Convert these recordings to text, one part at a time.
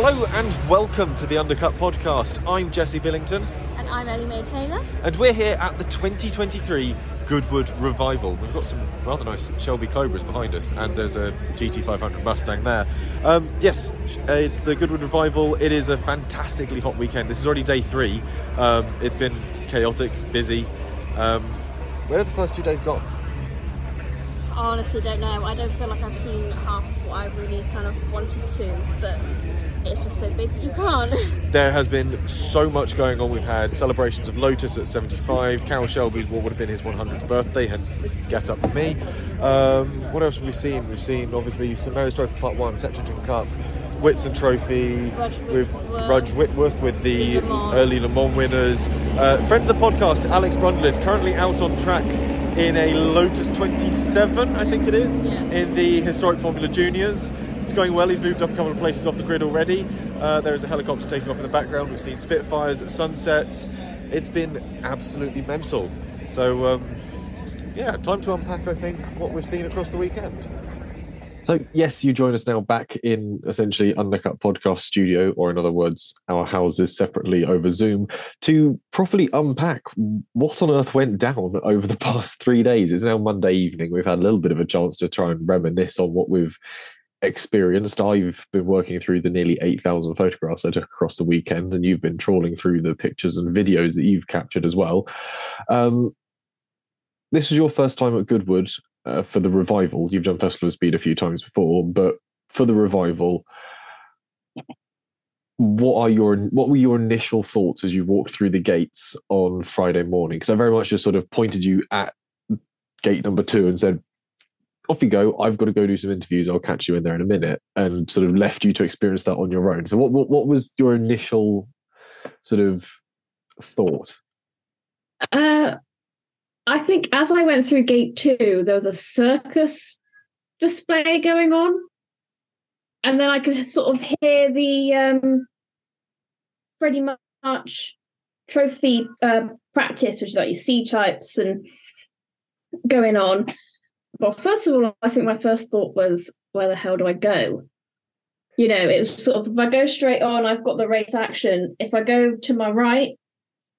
Hello and welcome to the Undercut Podcast. I'm Jesse Billington And I'm Ellie-May Taylor. and we're here at the 2023 Goodwood Revival. We've got some rather nice Shelby Cobras behind us and there's a GT500 Mustang there. Um, yes, uh, it's the Goodwood Revival. It is a fantastically hot weekend. This is already day three. Um, it's been chaotic, busy. Um, where have the first two days gone? I honestly don't know. I don't feel like I've seen half of what I really kind of wanted to, but it's just so big that you can't. There has been so much going on. We've had celebrations of Lotus at 75, Carroll Shelby's what would have been his 100th birthday, hence the get up for me. Um, what else have we seen? We've seen obviously St Mary's Trophy Part 1, Settrington Cup, Whitsun Trophy Rudge with Rudge Whitworth with the Le early Le Mans winners. Uh, friend of the podcast, Alex Brundle, is currently out on track in a Lotus 27, I think it is, Yeah. in the Historic Formula Juniors. It's going well. He's moved up a couple of places off the grid already. Uh, there is a helicopter taking off in the background. We've seen Spitfires at sunset. It's been absolutely mental. So, um, yeah, time to unpack, I think, what we've seen across the weekend. So, yes, you join us now back in essentially Undercut Podcast Studio, or in other words, our houses separately over Zoom, to properly unpack what on earth went down over the past three days. It's now Monday evening. We've had a little bit of a chance to try and reminisce on what we've experienced. I've been working through the nearly 8,000 photographs I took across the weekend, and you've been trawling through the pictures and videos that you've captured as well. Um, this is your first time at Goodwood uh, for the revival. You've done Festival of Speed a few times before, but for the revival, what are your what were your initial thoughts as you walked through the gates on Friday morning? Because I very much just sort of pointed you at gate number two and said, "Off you go. I've got to go do some interviews. I'll catch you in there in a minute," and sort of left you to experience that on your own. So, what what, what was your initial sort of thought? Uh, I think as I went through gate two, there was a circus display going on. And then I could sort of hear the um, Freddie March trophy uh, practice, which is like your C types and going on. Well, first of all, I think my first thought was, where the hell do I go? You know, it was sort of if I go straight on, I've got the race action. If I go to my right,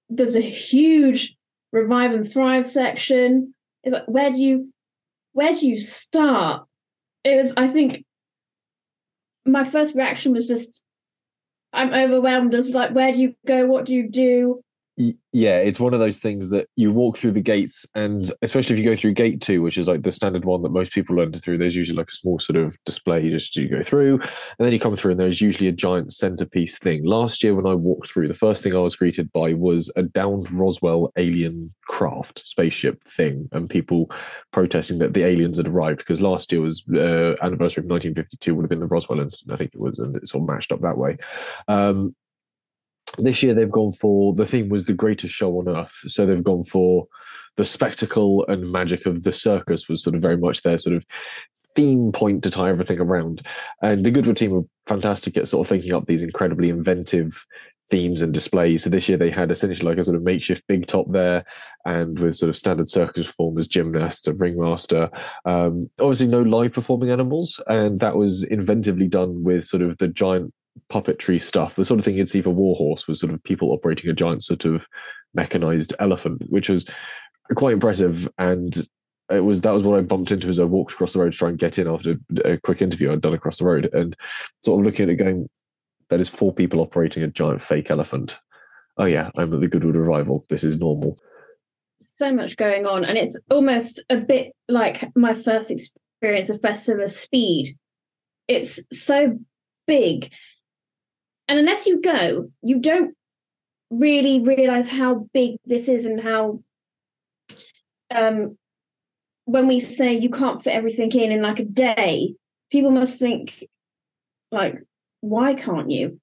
there's a huge revive and thrive section. It's like where do you where do you start? It was I think my first reaction was just I'm overwhelmed as like where do you go? What do you do? Yeah, it's one of those things that you walk through the gates, and especially if you go through gate two, which is like the standard one that most people enter through, there's usually like a small sort of display you just you go through, and then you come through, and there's usually a giant centerpiece thing. Last year, when I walked through, the first thing I was greeted by was a downed Roswell alien craft spaceship thing, and people protesting that the aliens had arrived because last year was uh, anniversary of 1952 would have been the Roswell incident, I think it was, and it sort of matched up that way. Um, this year they've gone for the theme was the greatest show on earth. So they've gone for the spectacle and magic of the circus was sort of very much their sort of theme point to tie everything around. And the goodwood team were fantastic at sort of thinking up these incredibly inventive themes and displays. So this year they had essentially like a sort of makeshift big top there and with sort of standard circus performers gymnasts a ringmaster. Um, obviously no live performing animals and that was inventively done with sort of the giant puppetry stuff. The sort of thing you'd see for Warhorse was sort of people operating a giant sort of mechanized elephant, which was quite impressive. And it was that was what I bumped into as I walked across the road to try and get in after a quick interview I'd done across the road, and sort of looking at it, going, "That is four people operating a giant fake elephant." Oh yeah, I'm at the Goodwood Revival. This is normal. So much going on, and it's almost a bit like my first experience of Festival of Speed. It's so big, and unless you go, you don't really realize how big this is and how um when we say you can't fit everything in in like a day people must think like why can't you?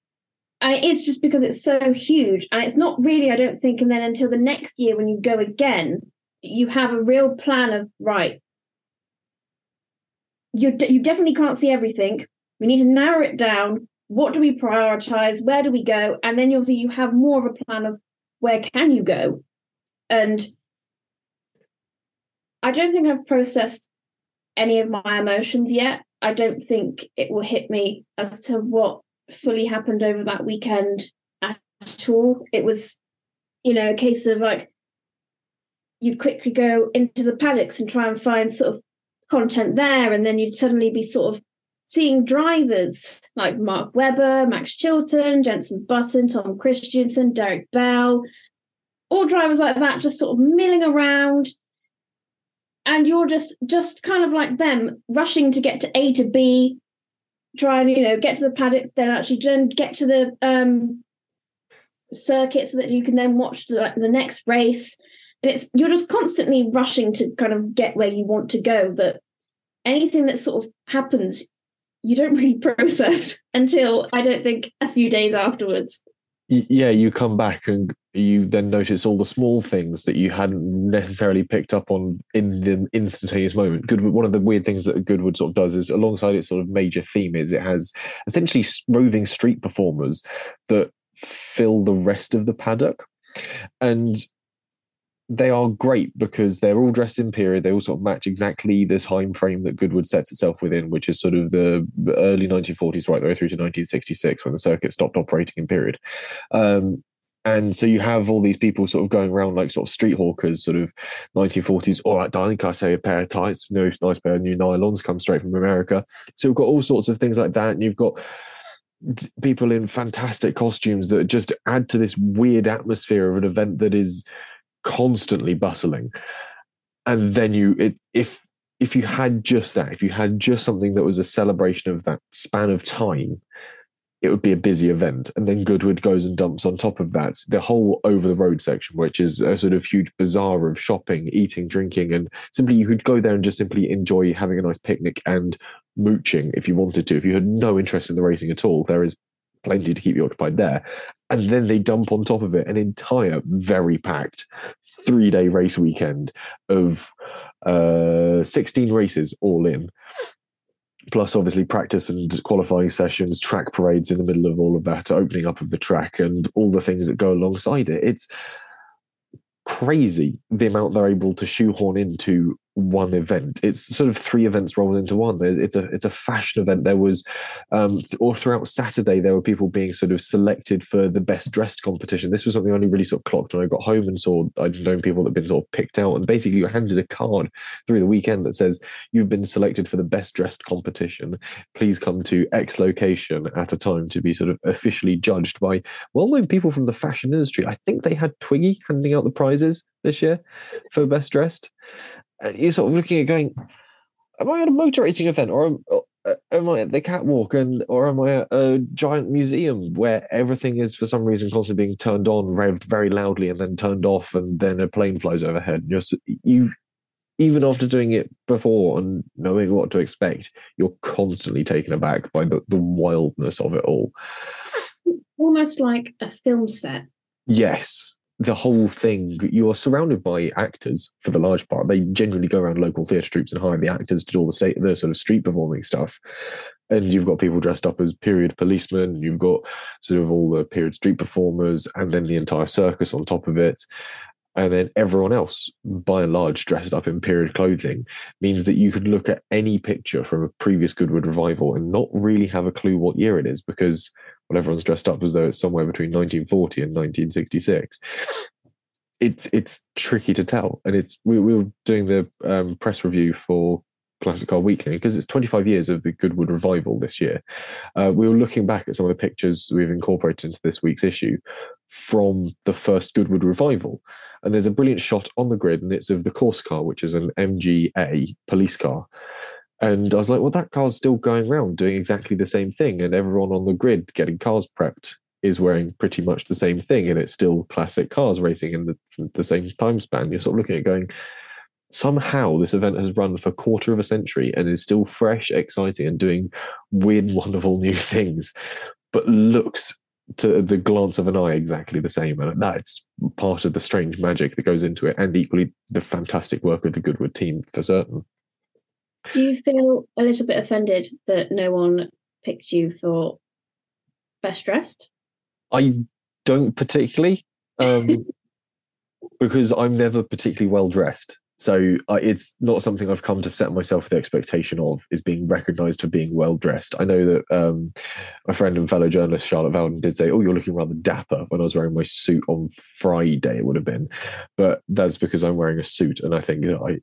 And it is just because it's so huge and it's not really i don't think and then until the next year when you go again you have a real plan of right. You you definitely can't see everything. We need to narrow it down what do we prioritize? Where do we go? And then obviously you have more of a plan of where can you go. And i don't think i've processed any of my emotions yet. I don't think it will hit me as to what fully happened over that weekend at all. It was, you know, a case of like you'd quickly go into the paddocks and try and find sort of content there, and then you'd suddenly be sort of seeing drivers like Mark Webber, Max Chilton, Jenson Button, Tom Kristensen, Derek Bell, all drivers like that just sort of milling around. And you're just just kind of like them rushing to get to A to B, try and you know get to the paddock, then actually then get to the um circuit so that you can then watch the, like, the next race. And it's you're just constantly rushing to kind of get where you want to go, but anything that sort of happens, you don't really process until I don't think a few days afterwards. Yeah, you come back and you then notice all the small things that you hadn't necessarily picked up on in the instantaneous moment. Goodwood, one of the weird things that Goodwood sort of does is, alongside its sort of major theme, is it has essentially roving street performers that fill the rest of the paddock, and they are great because they're all dressed in period. They all sort of match exactly the time frame that Goodwood sets itself within, which is sort of the early 1940s right the way through to 1966 when the circuit stopped operating in period. Um, and so you have all these people sort of going around like sort of street hawkers, sort of 1940s. All right, darling, can I say a pair of tights? No, nice pair of new nylons come straight from America. So you've got all sorts of things like that. And you've got people in fantastic costumes that just add to this weird atmosphere of an event that is constantly bustling. And then you, it, if if you had just that, if you had just something that was a celebration of that span of time, it would be a busy event. And then Goodwood goes and dumps on top of that the whole over the road section, which is a sort of huge bazaar of shopping, eating, drinking, and simply you could go there and just simply enjoy having a nice picnic and mooching if you wanted to. If you had no interest in the racing at all, there is plenty to keep you occupied there. And then they dump on top of it an entire, very packed three day race weekend of uh, 16 races all in plus obviously practice and qualifying sessions, track parades in the middle of all of that, opening up of the track, and all the things that go alongside it. It's crazy the amount they're able to shoehorn into one event. It's sort of three events rolled into one. It's a it's a fashion event. There was, um, all throughout Saturday, there were people being sort of selected for the best dressed competition. This was something I only really sort of clocked when I got home and saw I'd known people that had been sort of picked out, and basically you're handed a card through the weekend that says you've been selected for the best dressed competition. Please come to X location at a time to be sort of officially judged by well-known people from the fashion industry. I think they had Twiggy handing out the prizes this year for best dressed you're sort of looking at going, am I at a motor racing event or am, uh, am I at the catwalk and or am I at a giant museum where everything is for some reason constantly being turned on, revved very loudly, and then turned off, and then a plane flies overhead. You're, you even after doing it before and knowing what to expect, you're constantly taken aback by the, the wildness of it all. Almost like a film set. Yes, the whole thing, you are surrounded by actors for the large part. They generally go around local theatre troupes and hire the actors to do all the state, the sort of street performing stuff. And you've got people dressed up as period policemen. You've got sort of all the period street performers, and then the entire circus on top of it. And then everyone else, by and large, dressed up in period clothing, means that you could look at any picture from a previous Goodwood revival and not really have a clue what year it is because well, everyone's dressed up as though it's somewhere between 1940 and 1966. It's it's tricky to tell, and it's we, we were doing the um, press review for Classic Car Weekly because it's 25 years of the Goodwood revival this year. Uh, we were looking back at some of the pictures we've incorporated into this week's issue from the first Goodwood revival, and there's a brilliant shot on the grid, and it's of the course car, which is an MGA police car, and I was like, well, that car's still going around doing exactly the same thing. And everyone on the grid getting cars prepped is wearing pretty much the same thing. And it's still classic cars racing in the, the same time span. You're sort of looking at going, somehow this event has run for a quarter of a century and is still fresh, exciting, and doing weird, wonderful new things, but looks to the glance of an eye exactly the same. And that's part of the strange magic that goes into it, and equally the fantastic work of the Goodwood team for certain. Do you feel a little bit offended that no one picked you for best dressed? I don't particularly, um, because I'm never particularly well dressed. So uh, it's not something I've come to set myself the expectation of is being recognised for being well dressed. I know that um, my friend and fellow journalist Charlotte Vowden did say, "Oh, you're looking rather dapper" when I was wearing my suit on Friday. It would have been, but that's because I'm wearing a suit, and I think that I.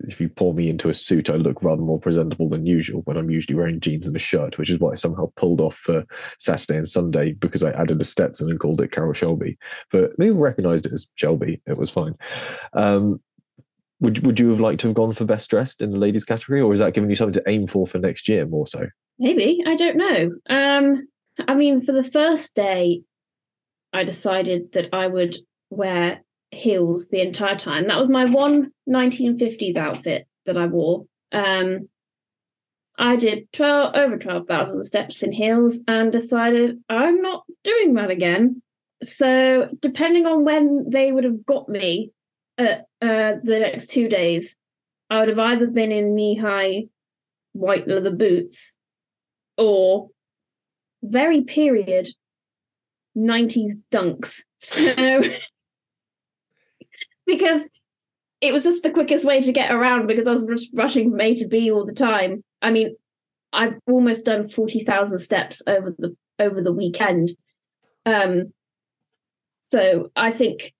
If you pour me into a suit, I look rather more presentable than usual when I'm usually wearing jeans and a shirt, which is what I somehow pulled off for Saturday and Sunday because I added a Stetson and called it Carroll Shelby. But people recognised it as Shelby. It was fine. Um, would would you have liked to have gone for best dressed in the ladies category, or is that giving you something to aim for for next year more so? Maybe I don't know. Um, I mean, for the first day, I decided that I would wear heels the entire time. That was my one 1950s outfit that I wore. Um, I did 12 over 12,000 steps in heels and decided I'm not doing that again. So, depending on when they would have got me, uh, uh, the next two days, I would have either been in knee high white leather boots or very period 90s dunks. So, because it was just the quickest way to get around because I was just rushing from A to B all the time. I mean, I've almost done 40,000 steps over the over the weekend. Um so I think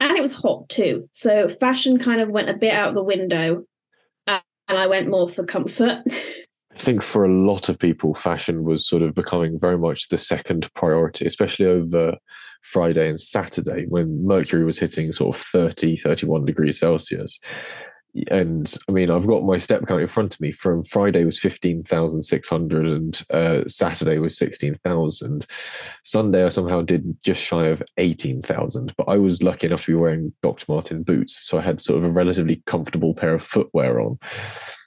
and it was hot too. So fashion kind of went a bit out the window, uh, and I went more for comfort. I think for a lot of people, fashion was sort of becoming very much the second priority, especially over Friday and Saturday when Mercury was hitting sort of 30, 31 degrees Celsius and I mean, I've got my step count in front of me. From Friday was fifteen thousand six hundred, and uh, Saturday was sixteen thousand. Sunday, I somehow did just shy of eighteen thousand, but I was lucky enough to be wearing Dr. Martin boots, so I had sort of a relatively comfortable pair of footwear on.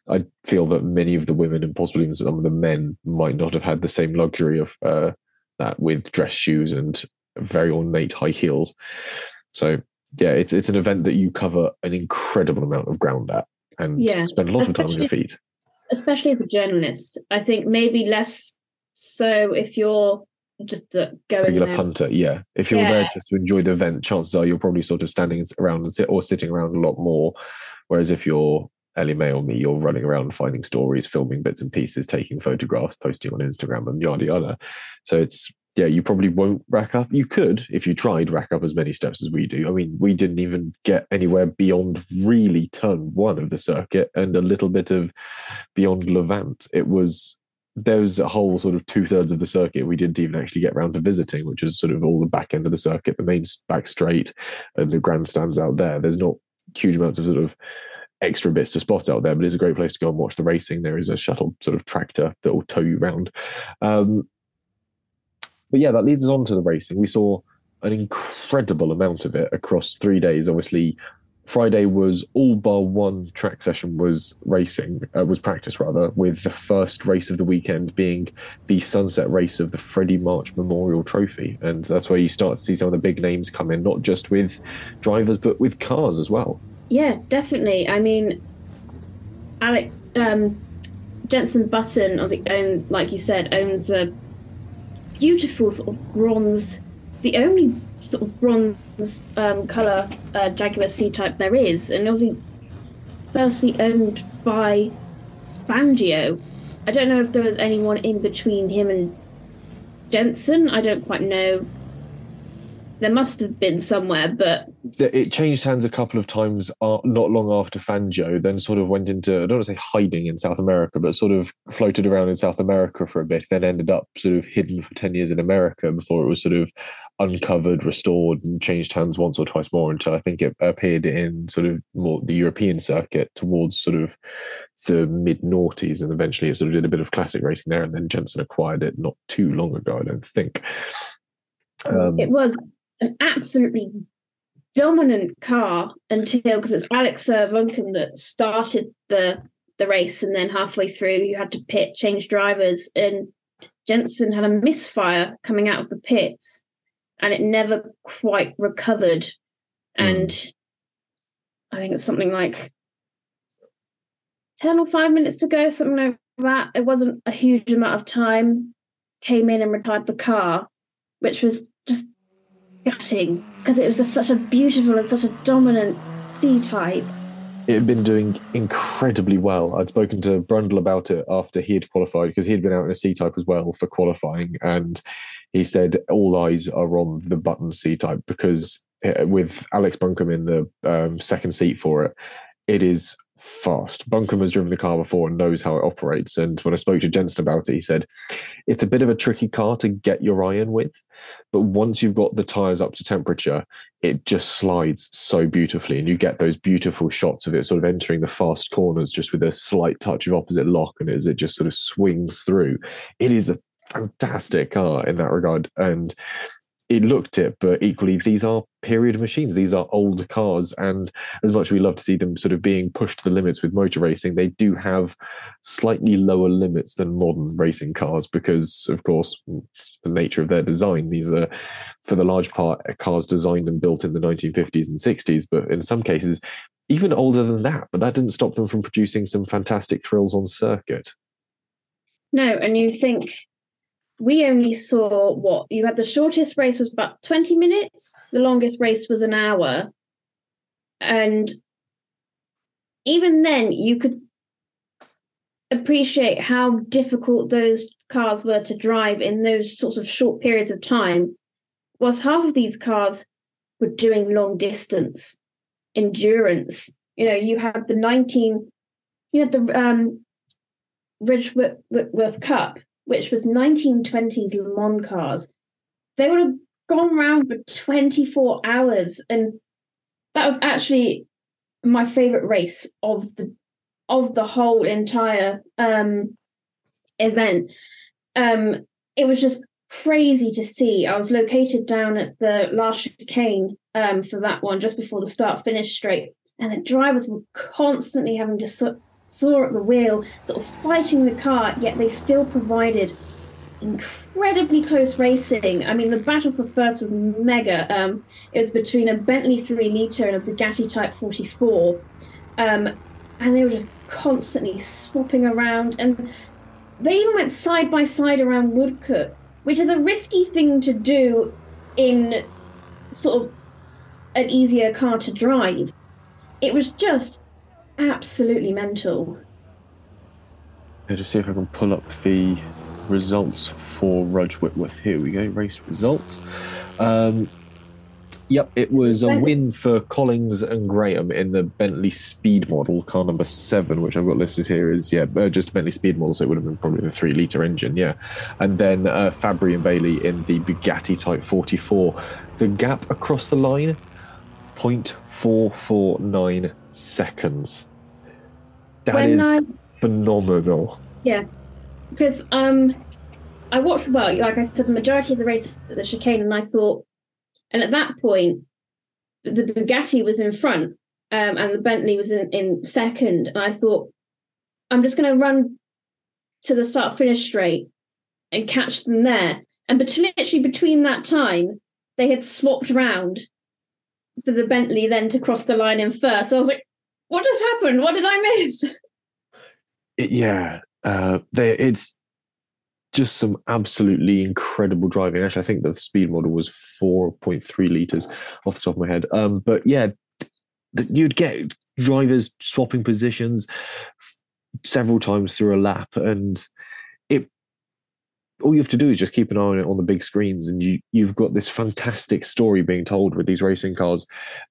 I feel that many of the women and possibly even some of the men might not have had the same luxury of uh, that with dress shoes and very ornate high heels. So yeah, it's it's an event that you cover an incredible amount of ground at and yeah, spend a lot of time on your feet. Especially as a journalist, I think maybe less so if you're just uh, going regular there. punter. Yeah, if you're yeah. there just to enjoy the event, chances are you're probably sort of standing around and sit or sitting around a lot more. Whereas if you're Ellie May or me, you're running around finding stories, filming bits and pieces, taking photographs, posting on Instagram, and yada yada. So it's yeah, you probably won't rack up. You could, if you tried, rack up as many steps as we do. I mean, we didn't even get anywhere beyond really turn one of the circuit and a little bit of beyond Lavant. It was there was a whole sort of two thirds of the circuit we didn't even actually get around to visiting, which is sort of all the back end of the circuit, the main back straight, and the grandstands out there. There's not huge amounts of sort of extra bits to spot out there, but it's a great place to go and watch the racing. There is a shuttle sort of tractor that will tow you around. Um, but yeah, that leads us on to the racing. We saw an incredible amount of it across three days. Obviously, Friday was all bar one track session was racing, uh, was practice rather, with the first race of the weekend being the sunset race of the Freddie March Memorial Trophy. And that's where you start to see some of the big names come in, not just with drivers, but with cars as well. Yeah, definitely. I mean, Alec, um, Jenson Button, like you said, owns a beautiful sort of bronze, the only sort of bronze um, color uh, Jaguar C type there is, and obviously firstly owned by Fangio. I don't know if there was anyone in between him and Jenson. I don't quite know there must have been somewhere, but it changed hands a couple of times uh, not long after Fangio, then sort of went into, I don't want to say hiding in South America, but sort of floated around in South America for a bit, then ended up sort of hidden for 10 years in America before it was sort of uncovered, restored, and changed hands once or twice more until I think it appeared in sort of more the European circuit towards sort of the mid noughties. And eventually it sort of did a bit of classic racing there. And then Jenson acquired it not too long ago, I don't think. Um, it was an absolutely dominant car until because it's Alex Buncombe that started the the race, and then halfway through you had to pit, change drivers, and Jenson had a misfire coming out of the pits, and it never quite recovered. Mm. And I think it's something like ten or five minutes to go, something like that. It wasn't a huge amount of time. Came in and retired the car, which was gutting because it was just such a beautiful and such a dominant C type. it had been doing incredibly well. I'd spoken to Brundle about it after he had qualified because he had been out in a C type as well for qualifying, and he said all eyes are on the button C type because uh, with Alex Buncombe in the um, second seat for it, it is fast. Buncombe has driven the car before and knows how it operates. And when I spoke to Jenson about it, he said it's a bit of a tricky car to get your eye iron with, but once you've got the tires up to temperature, it just slides so beautifully, and you get those beautiful shots of it sort of entering the fast corners just with a slight touch of opposite lock, and as it just sort of swings through, it is a fantastic car in that regard, and it looked it, but equally, these are period machines. These are old cars, and as much as we love to see them sort of being pushed to the limits with motor racing, they do have slightly lower limits than modern racing cars because, of course, the nature of their design. These are, for the large part, cars designed and built in the 1950s and 60s, but in some cases, even older than that. But that didn't stop them from producing some fantastic thrills on circuit. No, and you think we only saw what you had the shortest race was about 20 minutes the longest race was an hour. And even then you could appreciate how difficult those cars were to drive in those sorts of short periods of time Whilst half of these cars were doing long distance endurance. You know you had the 19 you had the um Rudge Whitworth Cup which was 1920s Le Mans cars, they would have gone around for 24 hours. And that was actually my favorite race of the of the whole entire um, event. Um, it was just crazy to see. I was located down at the last chicane um, for that one, just before the start finish straight, and the drivers were constantly having to saw at the wheel, sort of fighting the car, yet they still provided incredibly close racing. I mean, the battle for first was mega. Um, it was between a Bentley 3 litre and a Bugatti Type 44. Um, and they were just constantly swapping around. And they even went side by side around Woodcote, which is a risky thing to do in sort of an easier car to drive. It was just absolutely mental. Yeah, just see if I can pull up the results for Rudge Whitworth. Here we go, race results. Um, yep, it was a win for Collins and Graham in the Bentley Speed model, car number seven, which I've got listed here is, yeah, uh, just a Bentley Speed model, so it would have been probably the three litre engine, yeah. And then uh, Fabry and Bailey in the Bugatti Type 44. The gap across the line 0.449 seconds. That when is I, phenomenal. Yeah, because um, I watched well, like I said, the majority of the race at the chicane, and I thought, and at that point, the Bugatti was in front, um, and the Bentley was in, in second, and I thought, I'm just going to run to the start finish straight and catch them there. And bet- literally between that time, they had swapped around for the Bentley then to cross the line in first. So I was like, what just happened? What did I miss? Yeah, uh, it's just some absolutely incredible driving. Actually, I think the speed model was 4.3 liters off the top of my head. Um, but yeah, you'd get drivers swapping positions several times through a lap, and all you have to do is just keep an eye on it on the big screens, and you you've got this fantastic story being told with these racing cars,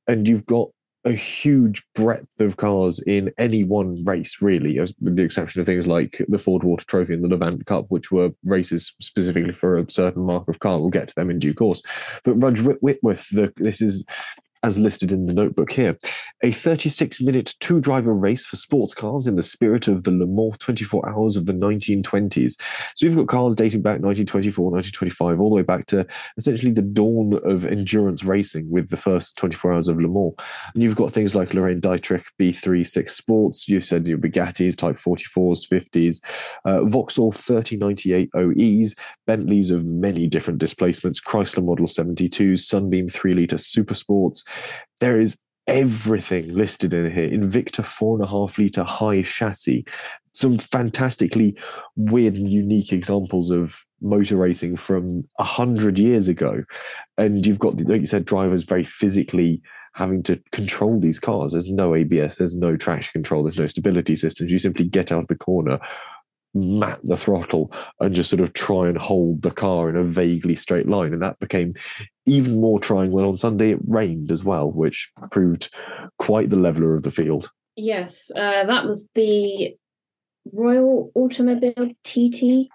and you've got a huge breadth of cars in any one race, really, with the exception of things like the Fordwater Trophy and the Lavant Cup, which were races specifically for a certain marque of car. We'll get to them in due course. But Rudge Whitworth, the, this is as listed in the notebook here. A 36 minute two driver race for sports cars in the spirit of the Le Mans 24 hours of the 1920s. So we've got cars dating back 1924, 1925, all the way back to essentially the dawn of endurance racing with the first 24 hours of Le Mans. And you've got things like Lorraine Dietrich B36 Sports, You've said your Bugattis, Type 44s, 50s, uh, Vauxhall 3098 OEs, Bentleys of many different displacements, Chrysler Model 72s, Sunbeam 3 litre Super Sports, there is everything listed in here. Invicta four and a half liter high chassis. Some fantastically weird and unique examples of motor racing from a hundred years ago. And you've got, like you said, drivers very physically having to control these cars. There's no ABS, there's no traction control, there's no stability systems. You simply get out of the corner, mat the throttle, and just sort of try and hold the car in a vaguely straight line. And that became even more trying when on Sunday it rained as well, which proved quite the leveler of the field. Yes, uh, that was the Royal Automobile TT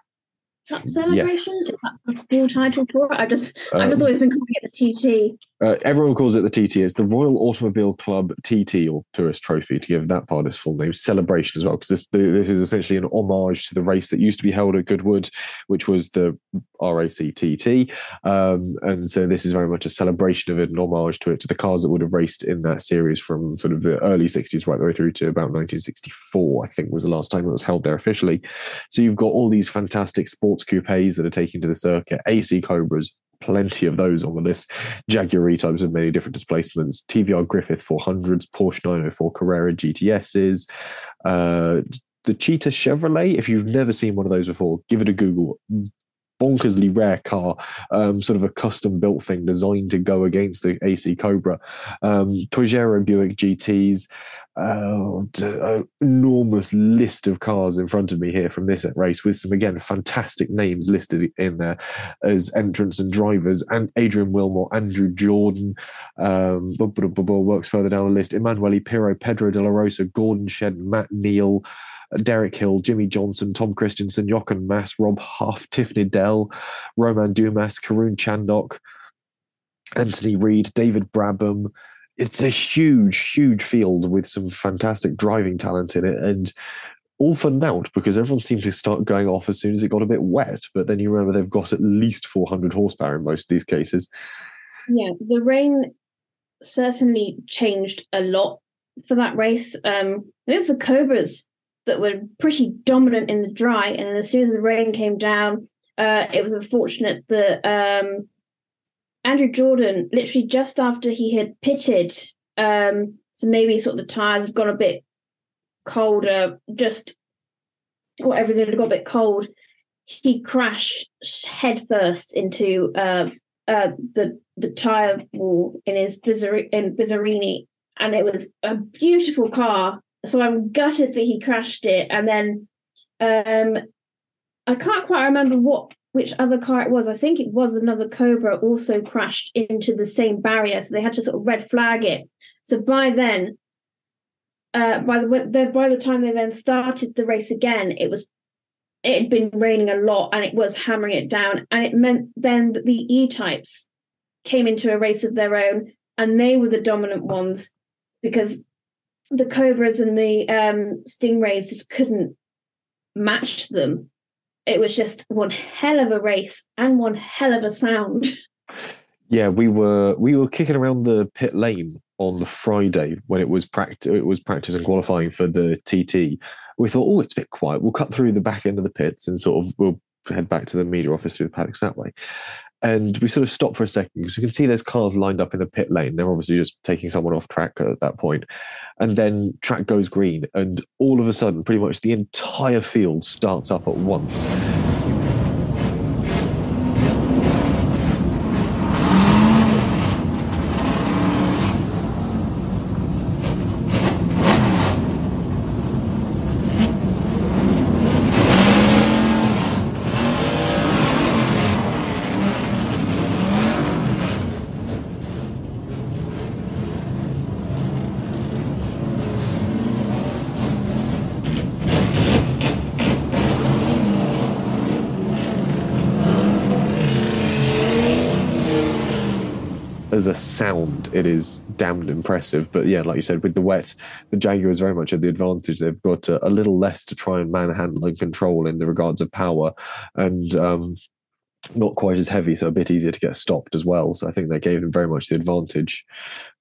Cup celebration. Yes. Is that the full title for it? I just, I've just Um, always been calling it the TT. Uh, everyone calls it the TT. It's the Royal Automobile Club TT or Tourist Trophy to give that part its full name. Celebration as well, because this this is essentially an homage to the race that used to be held at Goodwood, which was the RAC TT. Um, and so this is very much a celebration of it, an homage to it, to the cars that would have raced in that series from sort of the early 60s right the way through to about 1964, I think was the last time it was held there officially. So you've got all these fantastic sports coupes that are taken to the circuit, AC Cobras, plenty of those on the list. Jaguar E-types with many different displacements, TVR Griffith 400s, Porsche 904 Carrera GTSs, uh, the Cheetah Chevrolet. If you've never seen one of those before, give it a Google. Bonkersly rare car, um, sort of a custom built thing designed to go against the AC Cobra. Um, Tojeiro Buick GTs, uh, d- uh, enormous list of cars in front of me here from this race with some again fantastic names listed in there as entrants and drivers and Adrian Wilmore, Andrew Jordan, um, works further down the list. Emanuele Pirro, Pedro De La Rosa, Gordon Shed, Matt Neal, Derek Hill, Jimmie Johnson, Tom Kristensen, Jochen Mass, Rob Huff, Tiff Needell, Romain Dumas, Karun Chandhok, Anthony Reid, David Brabham. It's a huge, huge field with some fantastic driving talent in it. And all for naught because everyone seemed to start going off as soon as it got a bit wet. But then you remember they've got at least 400 horsepower in most of these cases. Yeah, the rain certainly changed a lot for that race. Um, it was the Cobras that were pretty dominant in the dry, and as soon as the rain came down, uh, it was unfortunate that um, Andrew Jordan, literally just after he had pitted, um, so maybe sort of the tires had gone a bit colder, just or everything had got a bit cold, he crashed headfirst into uh, uh, the the tire wall in his Bizzar- in Bizzarini, and it was a beautiful car. So I'm gutted that he crashed it, and then um, I can't quite remember what which other car it was. I think it was another Cobra also crashed into the same barrier, so they had to sort of red flag it. So by then, uh, by the, by the time they then started the race again, it was it had been raining a lot and it was hammering it down, and it meant then that the E types came into a race of their own, and they were the dominant ones because the Cobras and the um, Stingrays just couldn't match them. It was just one hell of a race and one hell of a sound. Yeah, we were we were kicking around the pit lane on the Friday when it was practice it was practice and qualifying for the TT. We thought, oh, it's a bit quiet. We'll cut through the back end of the pits and sort of we'll head back to the media office through the paddocks that way. And we sort of stop for a second because you can see there's cars lined up in the pit lane. They're obviously just taking someone off track at that point. And then track goes green, and all of a sudden, pretty much the entire field starts up at once. A sound, it is damned impressive. But yeah, like you said, with the wet, the Jaguar is very much at the advantage. They've got a, a little less to try and manhandle and control in the regards of power, and um, not quite as heavy, so a bit easier to get stopped as well. So I think they gave them very much the advantage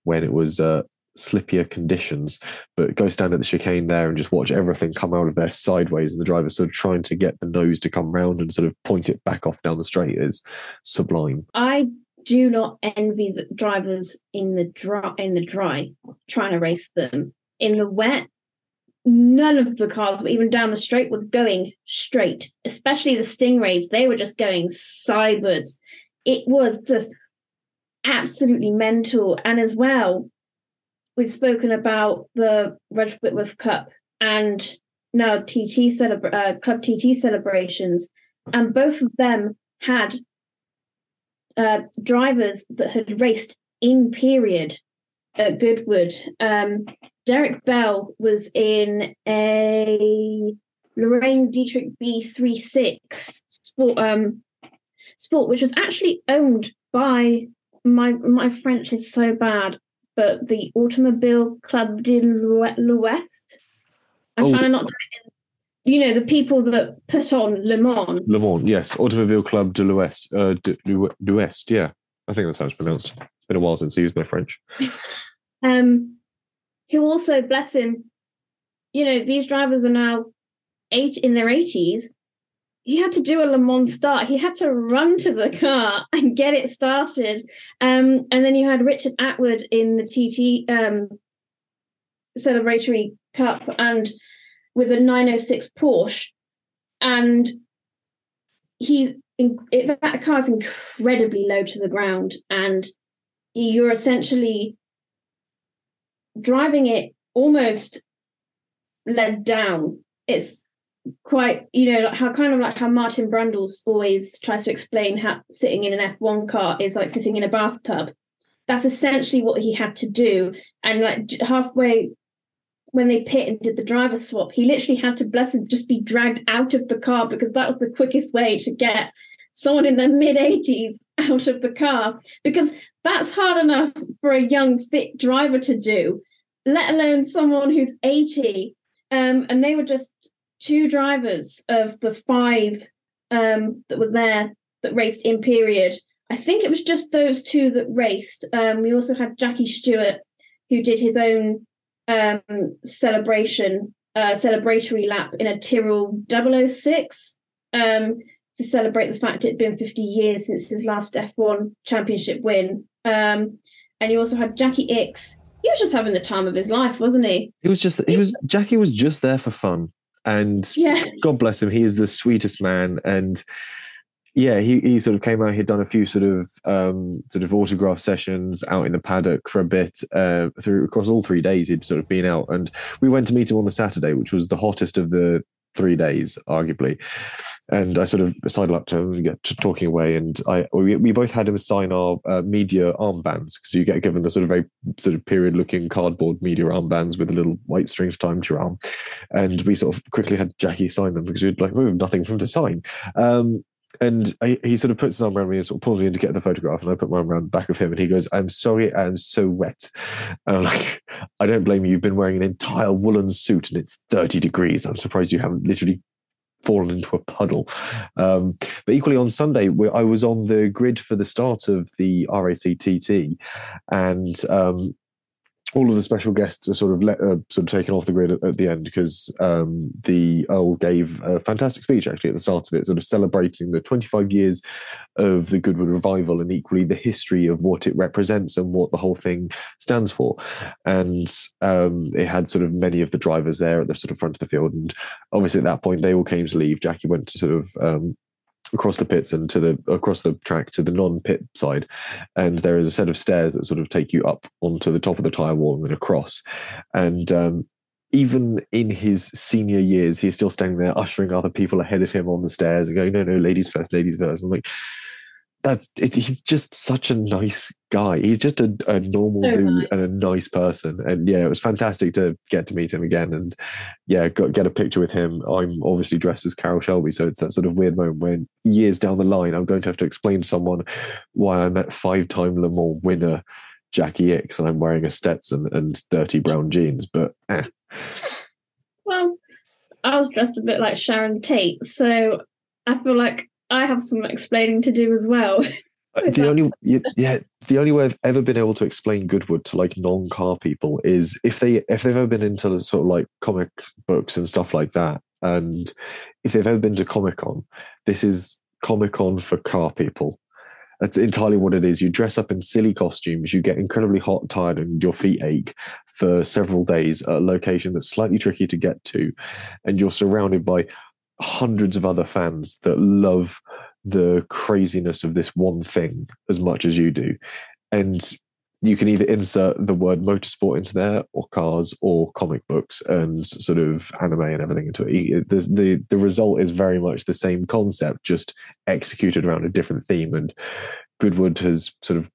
when it was. Uh, slippier conditions but go stand at the chicane there and just watch everything come out of there sideways and the driver sort of trying to get the nose to come round and sort of point it back off down the straight is sublime I do not envy the drivers in the dry in the dry trying to race them in the wet. None of the cars, even down the straight, were going straight. Especially the Stingrays, they were just going sideways. It was just absolutely mental. And as well, we've spoken about the Rudge Whitworth Cup and now TT celebra- uh, Club TT celebrations, and both of them had uh, drivers that had raced in period at Goodwood. Um, Derek Bell was in a Lorraine Dietrich B36 sport, um, sport, which was actually owned by my my French is so bad, but the Automobile Club de l'Ouest. I'm Oh. kind of not. You know the people that put on Le Mans. Le Mans, yes, Automobile Club de l'Ouest, uh, de, de, yeah, I think that's how it's pronounced. It's been a while since I used my French. um, who also, bless him, you know, these drivers are now eight in their 80s. He had to do a Le Mans start. He had to run to the car and get it started. Um, and then you had Richard Attwood in the TT um, celebratory cup and with a 906 Porsche. And he it, that car's incredibly low to the ground and you're essentially driving it almost led down. It's quite, you know, like how kind of like how Martin Brundle's always tries to explain how sitting in an F1 car is like sitting in a bathtub. That's essentially what he had to do. And like halfway when they pit and did the driver swap, he literally had to bless him just be dragged out of the car because that was the quickest way to get someone in their mid 80s out of the car. Because that's hard enough for a young fit driver to do let alone someone who's 80 um, and they were just two drivers of the five um, that were there that raced in period. I think it was just those two that raced. Um, we also had jackie stewart who did his own um, celebration uh, celebratory lap in a tyrrell 006 um, to celebrate the fact it had been 50 years since his last F1 championship win. Um, and you also had Jacky Ickx. He was just having the time of his life, wasn't he? He was just, he was, Jacky was just there for fun. And Yeah. God bless him, he is the sweetest man. And yeah, he, he sort of came out, he'd done a few sort of um, sort of autograph sessions out in the paddock for a bit uh, through across all three days. He'd sort of been out, and we went to meet him on the Saturday, which was the hottest of the three days, arguably. And I sort of sidled up to him get to talking away, and I we, we both had him sign our uh, media armbands because you get given the sort of very sort of period looking cardboard media armbands with a little white string timed to your arm, and we sort of quickly had Jacky sign them because we'd like we have nothing for him to sign. Um, and I, he sort of puts his arm around me and sort of pulls me in to get the photograph. And I put my arm around the back of him and he goes, I'm sorry, I'm so wet. And I'm like, I don't blame you. You've been wearing an entire woolen suit and it's 30 degrees. I'm surprised you haven't literally fallen into a puddle. Um, but equally on Sunday, I was on the grid for the start of the RACTT. And um, all of the special guests are sort of let, uh, sort of taken off the grid at, at the end because um, the Earl gave a fantastic speech actually at the start of it, sort of celebrating the 25 years of the Goodwood revival and equally the history of what it represents and what the whole thing stands for. And um, it had sort of many of the drivers there at the sort of front of the field, and obviously at that point they all came to leave. Jacky went to sort of um, across the pits and to the across the track to the non-pit side. And there is a set of stairs that sort of take you up onto the top of the tire wall and then across. And um, even in his senior years he's still standing there ushering other people ahead of him on the stairs and going no no ladies first ladies first. I'm like that's it, he's just such a nice guy he's just a, a normal So dude nice. and a nice person and yeah it was fantastic to get to meet him again and yeah, got get a picture with him. I'm obviously dressed as Carroll Shelby, so it's that sort of weird moment when years down the line, I'm going to have to explain to someone why I met five-time Le Mans winner Jacky Ickx, and I'm wearing a Stetson and dirty brown jeans. But eh. Well, I was dressed a bit like Sharon Tate, so I feel like I have some explaining to do as well. Uh, the only yeah, the only way I've ever been able to explain Goodwood to like non-car people is if they if they've ever been into sort of like comic books and stuff like that, and if they've ever been to Comic Con, this is Comic Con for car people. That's entirely what it is. You dress up in silly costumes, you get incredibly hot, tired, and your feet ache for several days at a location that's slightly tricky to get to, and you're surrounded by hundreds of other fans that love the craziness of this one thing as much as you do. And you can either insert the word motorsport into there or cars or comic books and sort of anime and everything into it. The, the, the result is very much the same concept, just executed around a different theme. And Goodwood has sort of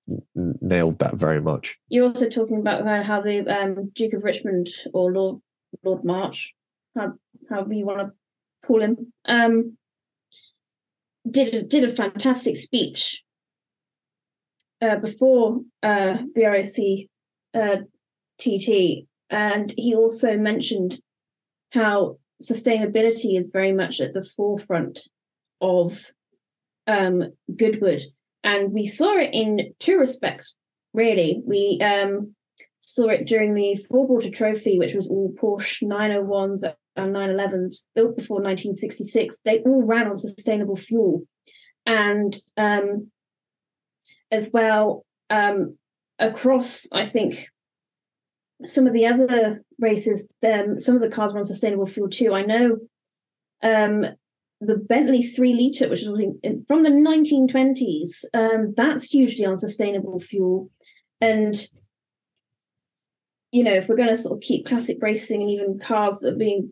nailed that very much. You're also talking about how the um, Duke of Richmond or Lord Lord March, how, however you want to call him, um, did a, did a fantastic speech uh, before uh, BRAC uh, TT, and he also mentioned how sustainability is very much at the forefront of um, Goodwood, and we saw it in two respects. Really, we um, saw it during the Fordwater Trophy, which was all Porsche 901s and 911s built before 1966. They all ran on sustainable fuel, and um, as well um, across, I think, some of the other races, um, some of the cars were on sustainable fuel too. I know um, the Bentley three liter, which was from the 1920s, um, that's hugely on sustainable fuel. And, you know, if we're going to sort of keep classic racing and even cars that are being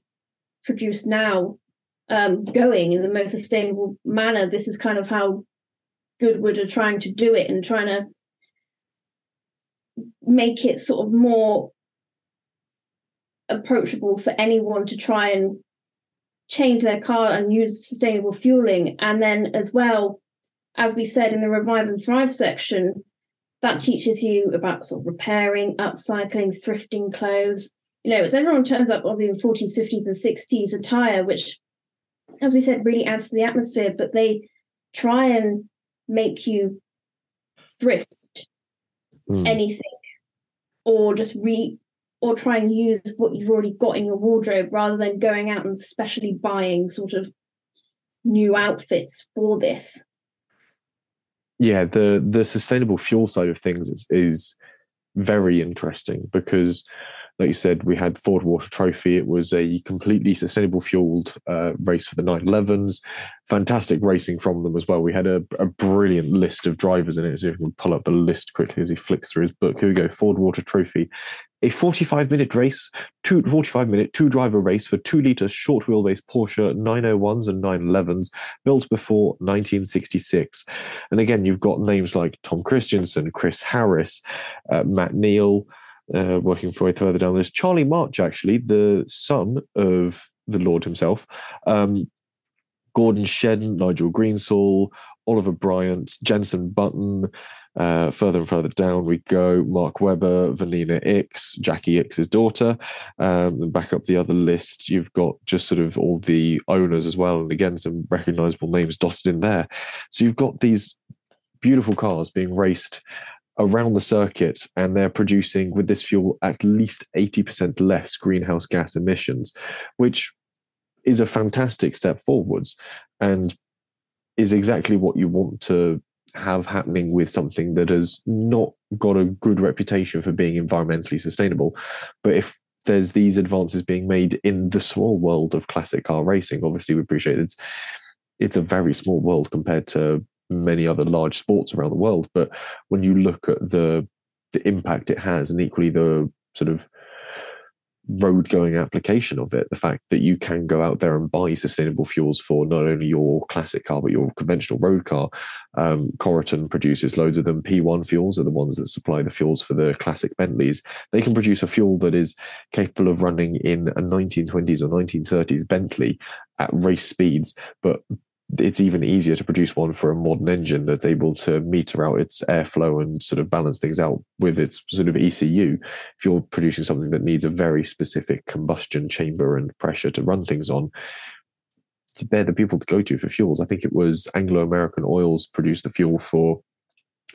produced now um, going in the most sustainable manner, this is kind of how Goodwood are trying to do it and trying to make it sort of more approachable for anyone to try and change their car and use sustainable fueling. And then, as well, as we said in the Revive and Thrive section, that teaches you about sort of repairing, upcycling, thrifting clothes. You know, as everyone turns up obviously in 40s, 50s, and 60s attire, which, as we said, really adds to the atmosphere, but they try and make you thrift mm. anything or just re or try and use what you've already got in your wardrobe rather than going out and specially buying sort of new outfits for this yeah the the sustainable fuel side of things is, is very interesting because like you said, we had Fordwater Trophy. It was a completely sustainable fueled uh, race for the 911s. Fantastic racing from them as well. We had a, a brilliant list of drivers in it. So if we can pull up the list quickly as he flicks through his book. Here we go Fordwater Trophy. A 45 minute race, two, 45 minute two driver race for two litre short wheelbase Porsche 901s and 911s built before 1966. And again, you've got names like Tom Kristensen, Chris Harris, uh, Matt Neal uh, working for way further down the list. Charlie March, actually, the son of the Lord himself, um, Gordon Shedden, Nigel Greensall, Oliver Bryant, Jenson Button. Uh, further and further down we go. Mark Webber, Vanina Ickx, Jacky Ickx's daughter. Um, and back up the other list, you've got just sort of all the owners as well. And again, some recognizable names dotted in there. So you've got these beautiful cars being raced around the circuit and they're producing with this fuel at least 80% less greenhouse gas emissions, which is a fantastic step forwards and is exactly what you want to have happening with something that has not got a good reputation for being environmentally sustainable. But if there's these advances being made in the small world of classic car racing, obviously we appreciate it's it's a very small world compared to many other large sports around the world. But when you look at the the impact it has, and equally the sort of road going application of it, the fact that you can go out there and buy sustainable fuels for not only your classic car but your conventional road car. Um, Coryton produces loads of them. P1 fuels are the ones that supply the fuels for the classic Bentleys. They can produce a fuel that is capable of running in a 1920s or 1930s Bentley at race speeds, but it's even easier to produce one for a modern engine that's able to meter out its airflow and sort of balance things out with its sort of ECU. If you're producing something that needs a very specific combustion chamber and pressure to run things on, they're the people to go to for fuels. I think it was Anglo American Oils produced the fuel for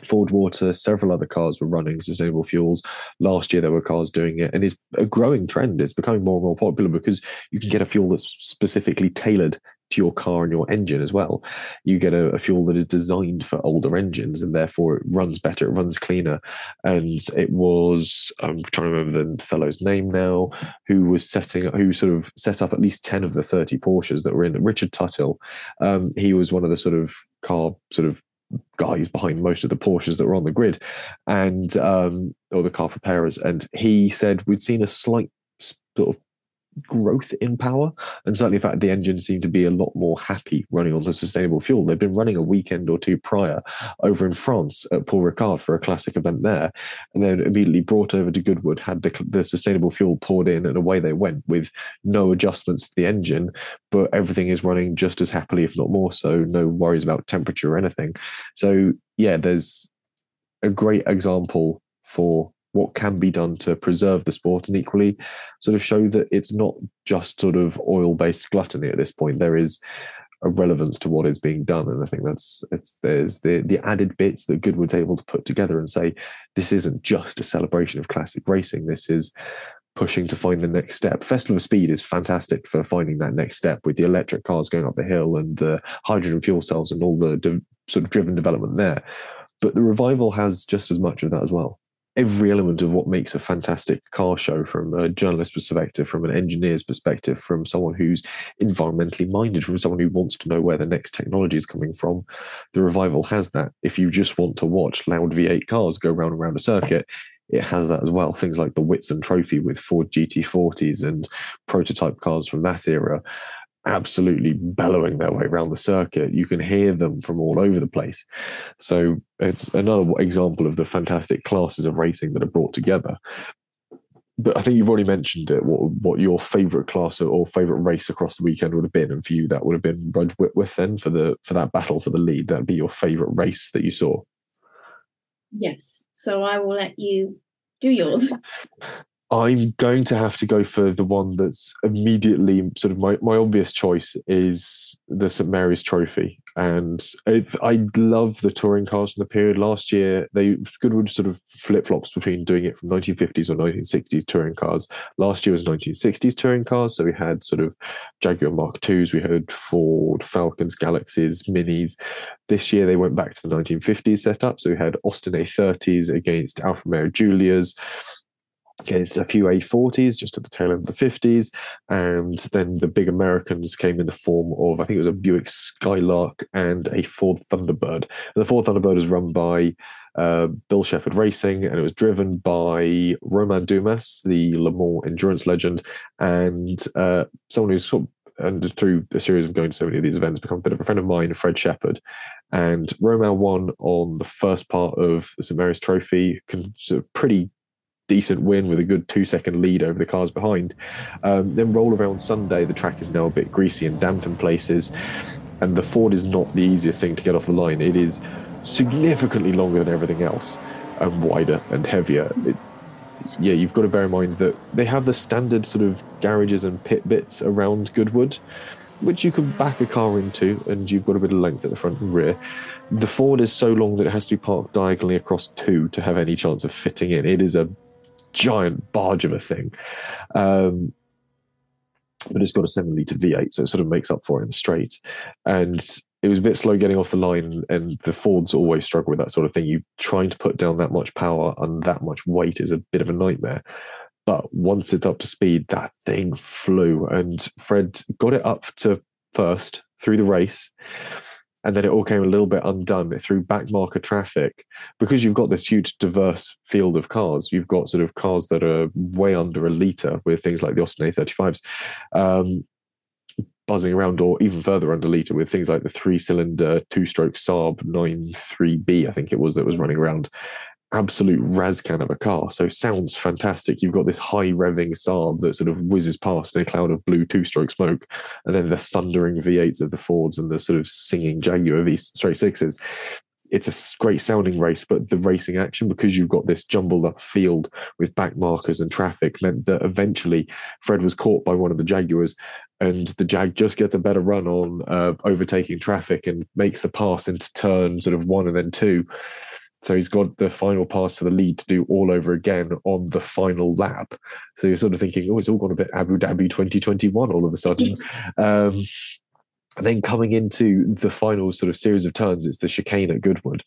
Fordwater, several other cars were running sustainable fuels. Last year, there were cars doing it, and it's a growing trend. It's becoming more and more popular because you can get a fuel that's specifically tailored to your car and your engine as well. You get a, a, fuel that is designed for older engines and therefore it runs better, it runs cleaner. And it was, I'm trying to remember the fellow's name now, who was setting who sort of set up at least 10 of the 30 Porsches that were in Richard Tuthill. Um, he was one of the sort of car sort of guys behind most of the Porsches that were on the grid, and um, or the car preparers. And he said we'd seen a slight sort of growth in power. And certainly, in fact the engine seemed to be a lot more happy running on the sustainable fuel. They've been running a weekend or two prior over in France at Paul Ricard for a classic event there, and then immediately brought over to Goodwood, had the, the sustainable fuel poured in, and away they went with no adjustments to the engine, but everything is running just as happily, if not more so. No worries about temperature or anything. So, yeah, there's a great example for what can be done to preserve the sport and equally sort of show that it's not just sort of oil based gluttony at this point. There is a relevance to what is being done. And I think that's it's there's the the added bits that Goodwood's able to put together and say, this isn't just a celebration of classic racing. This is pushing to find the next step. Festival of Speed is fantastic for finding that next step with the electric cars going up the hill and the hydrogen fuel cells and all the de- sort of driven development there. But the revival has just as much of that as well every element of what makes a fantastic car show from a journalist perspective, from an engineer's perspective, from someone who's environmentally minded, from someone who wants to know where the next technology is coming from. The revival has that. If you just want to watch loud V8 cars go round and round a circuit, it has that as well. Things like the Whitsun Trophy with Ford GT40s and prototype cars from that era absolutely bellowing their way around the circuit. You can hear them from all over the place. So it's another example of the fantastic classes of racing that are brought together. But I think you've already mentioned it. What what your favourite class or favourite race across the weekend would have been, and for you that would have been Rudge Whitworth then for the for that battle for the lead. That'd be your favourite race that you saw. Yes. So I will let you do yours. I'm going to have to go for the one that's immediately sort of my, my obvious choice is the St Mary's Trophy, and it, I love the touring cars from the period. Last year, they Goodwood sort of flip flops between doing it from 1950s or 1960s touring cars. Last year was 1960s touring cars, so we had sort of Jaguar Mark IIs, we had Ford Falcons, Galaxies, Minis. This year they went back to the 1950s setup, so we had Austin A30s against Alfa Romeo Giulias against a few A40s just at the tail end of the 50s. And then the big Americans came in the form of, I think it was a Buick Skylark and a Ford Thunderbird. And the Ford Thunderbird was run by uh, Bill Shepherd Racing and it was driven by Romain Dumas, the Le Mans endurance legend, and uh, someone who's sort of, and through a series of going to so many of these events, become a bit of a friend of mine, Fred Shepherd. And Romain won on the first part of the St Mary's Trophy, pretty decent win with a good two second lead over the cars behind. Um, then roll around Sunday, the track is now a bit greasy and damp in places, and the Ford is not the easiest thing to get off the line. It is significantly longer than everything else, and wider and heavier. It, yeah, you've got to bear in mind that they have the standard sort of garages and pit bits around Goodwood, which you can back a car into, and you've got a bit of length at the front and rear. The Ford is so long that it has to be parked diagonally across two to have any chance of fitting in. It is a giant barge of a thing. Um, but it's got a seven litre V8, so it sort of makes up for it in the straight. And it was a bit slow getting off the line, and the Fords always struggle with that sort of thing. You trying to put down that much power and that much weight is a bit of a nightmare. But once it's up to speed, that thing flew, and Fred got it up to first through the race and then it all came a little bit undone through backmarker traffic. Because you've got this huge diverse field of cars you've got sort of cars that are way under a litre with things like the austin a35s um, buzzing around or even further under litre with things like the three cylinder two stroke saab 93b i think it was that was running around absolute razcan of a car. So sounds fantastic. You've got this high revving Saab that sort of whizzes past in a cloud of blue two stroke smoke, and then the thundering V8s of the Fords and the sort of singing Jaguar V straight sixes. It's a great sounding race, but the racing action, because you've got this jumbled up field with back markers and traffic, meant that eventually Fred was caught by one of the Jaguars and the Jag just gets a better run on uh, overtaking traffic and makes the pass into turn sort of one and then two. So he's got the final pass to the lead to do all over again on the final lap. So you're sort of thinking, oh, it's all gone a bit Abu Dhabi 2021 all of a sudden. um, and then coming into the final sort of series of turns, it's the chicane at Goodwood.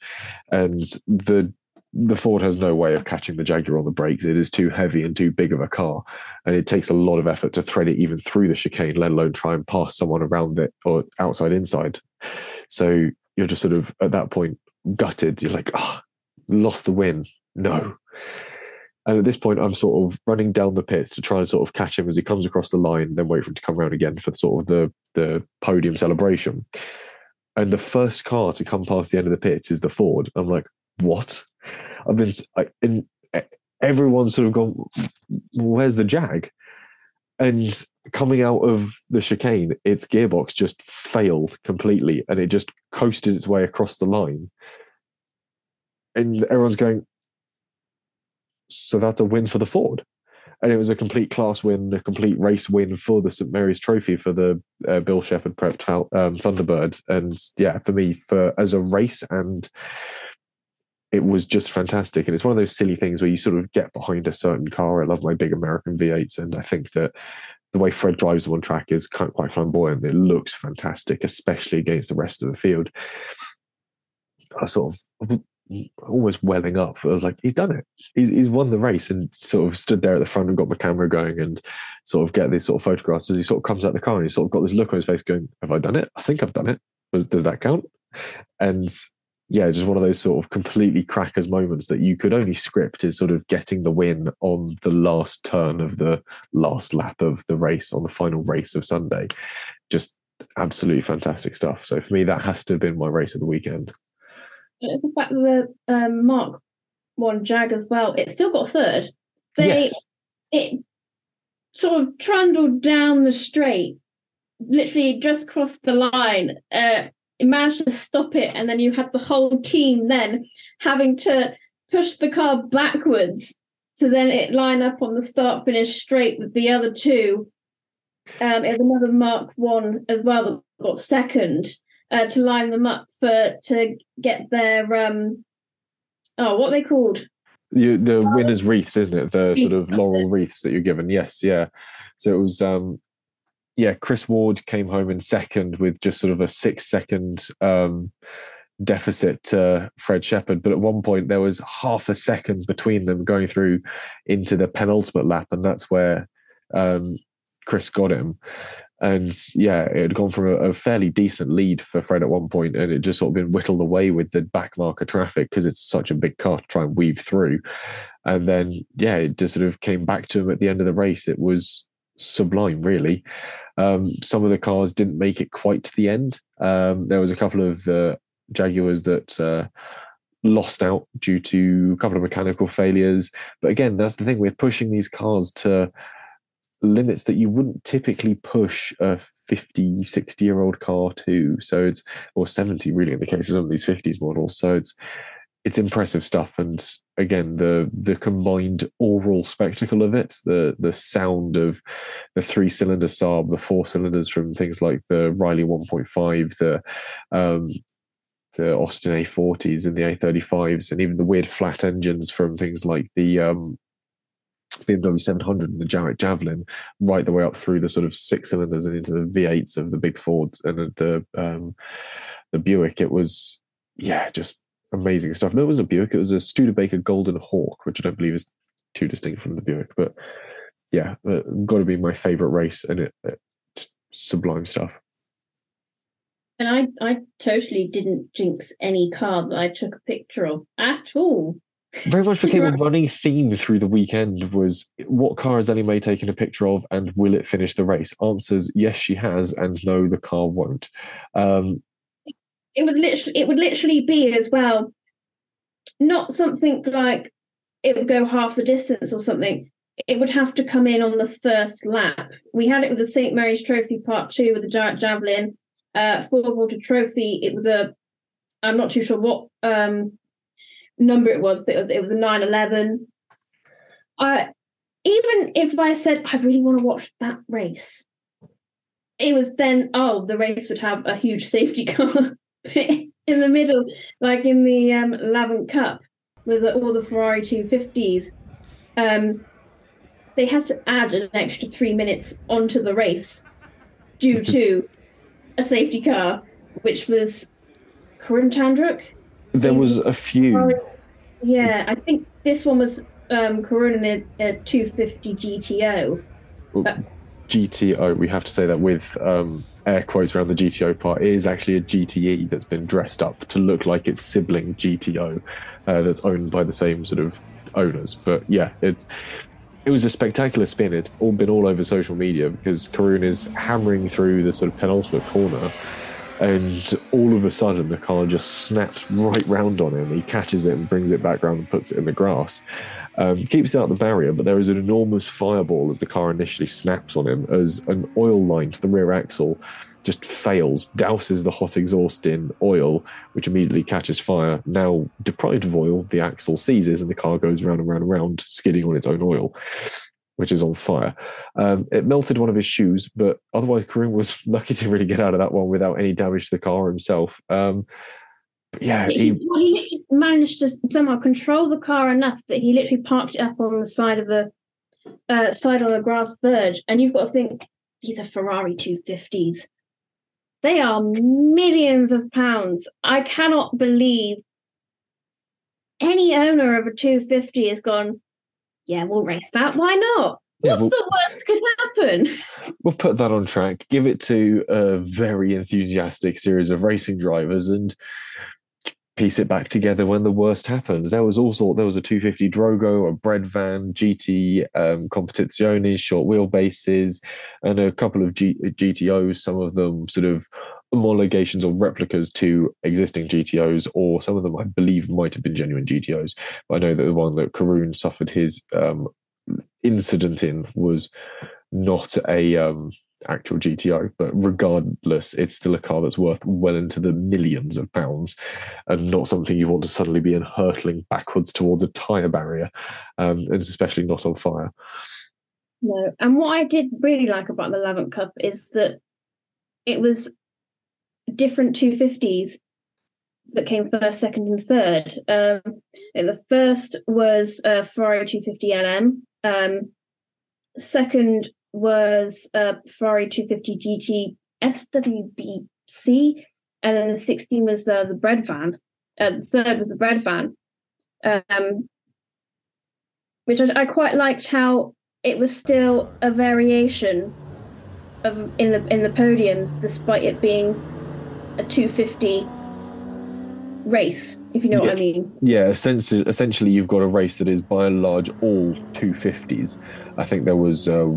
And the the Ford has no way of catching the Jaguar on the brakes. It is too heavy and too big of a car. And it takes a lot of effort to thread it even through the chicane, let alone try and pass someone around it or outside inside. So you're just sort of at that point gutted. You're like, ah, oh, lost the win. No. And at this point, I'm sort of running down the pits to try and sort of catch him as he comes across the line, then wait for him to come around again for sort of the the podium celebration. And the first car to come past the end of the pits is the Ford. I'm like, what? I've been I, everyone's sort of gone, where's the Jag? And coming out of the chicane, its gearbox just failed completely and it just coasted its way across the line. And everyone's going, so that's a win for the Ford. And it was a complete class win, a complete race win for the St Mary's Trophy for the uh, Bill Shepherd prepped um, Thunderbird. And yeah, for me, for as a race and it was just fantastic. And it's one of those silly things where you sort of get behind a certain car. I love my big American V8s, and I think that the way Fred drives on track is quite flamboyant. It looks fantastic, especially against the rest of the field. I sort of almost welling up. I was like, he's done it. He's, he's won the race and sort of stood there at the front and got my camera going and sort of get these sort of photographs as he sort of comes out the car and he sort of got this look on his face going, have I done it? I think I've done it. Does that count? And yeah, just one of those sort of completely crackers moments that you could only script is sort of getting the win on the last turn of the last lap of the race on the final race of Sunday. Just absolutely fantastic stuff. So for me, that has to have been my race of the weekend. It's the fact that the um, Mark One Jag as well. It still got third. They yes. it sort of trundled down the straight, literally just crossed the line. Uh, managed to stop it, and then you had the whole team then having to push the car backwards to then it line up on the start finish straight with the other two. Um, it was another Mark One as well that got second uh, to line them up for to get their um, oh what they called you, the winners wreaths, isn't it? The sort of laurel wreaths that you're given. Yes, yeah. So it was um yeah, Chris Ward came home in second with just sort of a six second um, deficit to Fred Shepherd. But at one point, there was half a second between them going through into the penultimate lap, and that's where um, Chris got him. And yeah, it had gone from a, a, fairly decent lead for Fred at one point, and it just sort of been whittled away with the back marker traffic because it's such a big car to try and weave through. And then, yeah, it just sort of came back to him at the end of the race. It was sublime, really. Um, some of the cars didn't make it quite to the end. Um, there was a couple of uh, Jaguars that uh, lost out due to a couple of mechanical failures. But again, that's the thing. We're pushing these cars to limits that you wouldn't typically push a 50, 60 year old car to. So it's, or 70 really in the case of some of these 50s models. So it's, it's impressive stuff and again the the combined oral spectacle of it the the sound of the three cylinder Saab the four cylinders from things like the Riley 1.5 the um the Austin A40s and the A35s and even the weird flat engines from things like the um BMW 700 and the Jowett Javelin, right the way up through the sort of six cylinders and into the V8s of the big Fords and the um, the Buick. It was yeah, just amazing stuff. No, it wasn't a Buick. It was a Studebaker Golden Hawk, which I don't believe is too distinct from the Buick. But yeah, uh, got to be my favorite race, and it, it sublime stuff. And I, I totally didn't jinx any car that I took a picture of at all. Very much became a running theme through the weekend was what car has Ellie May taken a picture of and will it finish the race? Answers yes, she has, and no, the car won't. Um, it was literally it would literally be as well not something like it would go half the distance or something. It would have to come in on the first lap. We had it with the st mary's trophy part two with the Jowett Javelin uh Fordwater Trophy. It was a i'm not too sure what um number it was but it was it was a 911 i even if i said i really want to watch that race it was then oh the race would have a huge safety car in the middle, like in the um, Lavant Cup with all the Ferrari 250s, um, they had to add an extra three minutes onto the race due to a safety car, which was Karun Chandhok. There was a few. Yeah, I think this one was um, Karun in a, a 250 GTO. GTO, we have to say that with um, air quotes around the GTO part, is actually a GTE that's been dressed up to look like its sibling GTO uh, that's owned by the same sort of owners. But yeah, it's it was a spectacular spin. It's all been all over social media because Karun is hammering through the sort of penultimate corner, and all of a sudden the car just snaps right round on him. He catches it and brings it back round and puts it in the grass. Um, keeps out the barrier, but there is an enormous fireball as the car initially snaps on him as an oil line to the rear axle just fails, douses the hot exhaust in oil, which immediately catches fire. Now, deprived of oil, the axle seizes and the car goes round and round and round, skidding on its own oil, which is on fire. Um, it melted one of his shoes, but otherwise, Karun was lucky to really get out of that one without any damage to the car himself. Um, yeah, he, he, well, he literally managed to somehow control the car enough that he literally parked it up on the side of the uh, side on a grass verge. And you've got to think these are Ferrari 250s. They are millions of pounds. I cannot believe any owner of a 250 has gone, yeah, we'll race that. Why not? Yeah, What's we'll- the worst could happen? We'll put that on track, give it to a very enthusiastic series of racing drivers and piece it back together when the worst happens. There was also there was a 250 Drogo, a bread van, GT um, Competizione, short wheelbases, and a couple of G- GTOs, some of them sort of homologations or replicas to existing GTOs, or some of them I believe might have been genuine GTOs. But I know that the one that Karun suffered his um, incident in was not a um, actual GTO, but regardless, it's still a car that's worth well into the millions of pounds, and not something you want to suddenly be in hurtling backwards towards a tire barrier, um, and especially not on fire. No. And what I did really like about the Lavant Cup is that it was different 250s that came first, second, and third. Um, and the first was uh, Ferrari 250 LM. Um, second was uh, Ferrari 250 GT SWBC. And then the 16 was uh, the bread van. Uh, the third was the bread van. Um, which I, I quite liked how it was still a variation of in the in the podiums, despite it being a 250 race, if you know what I mean. Yeah, essentially, essentially, you've got a race that is by and large all 250s. I think there was uh,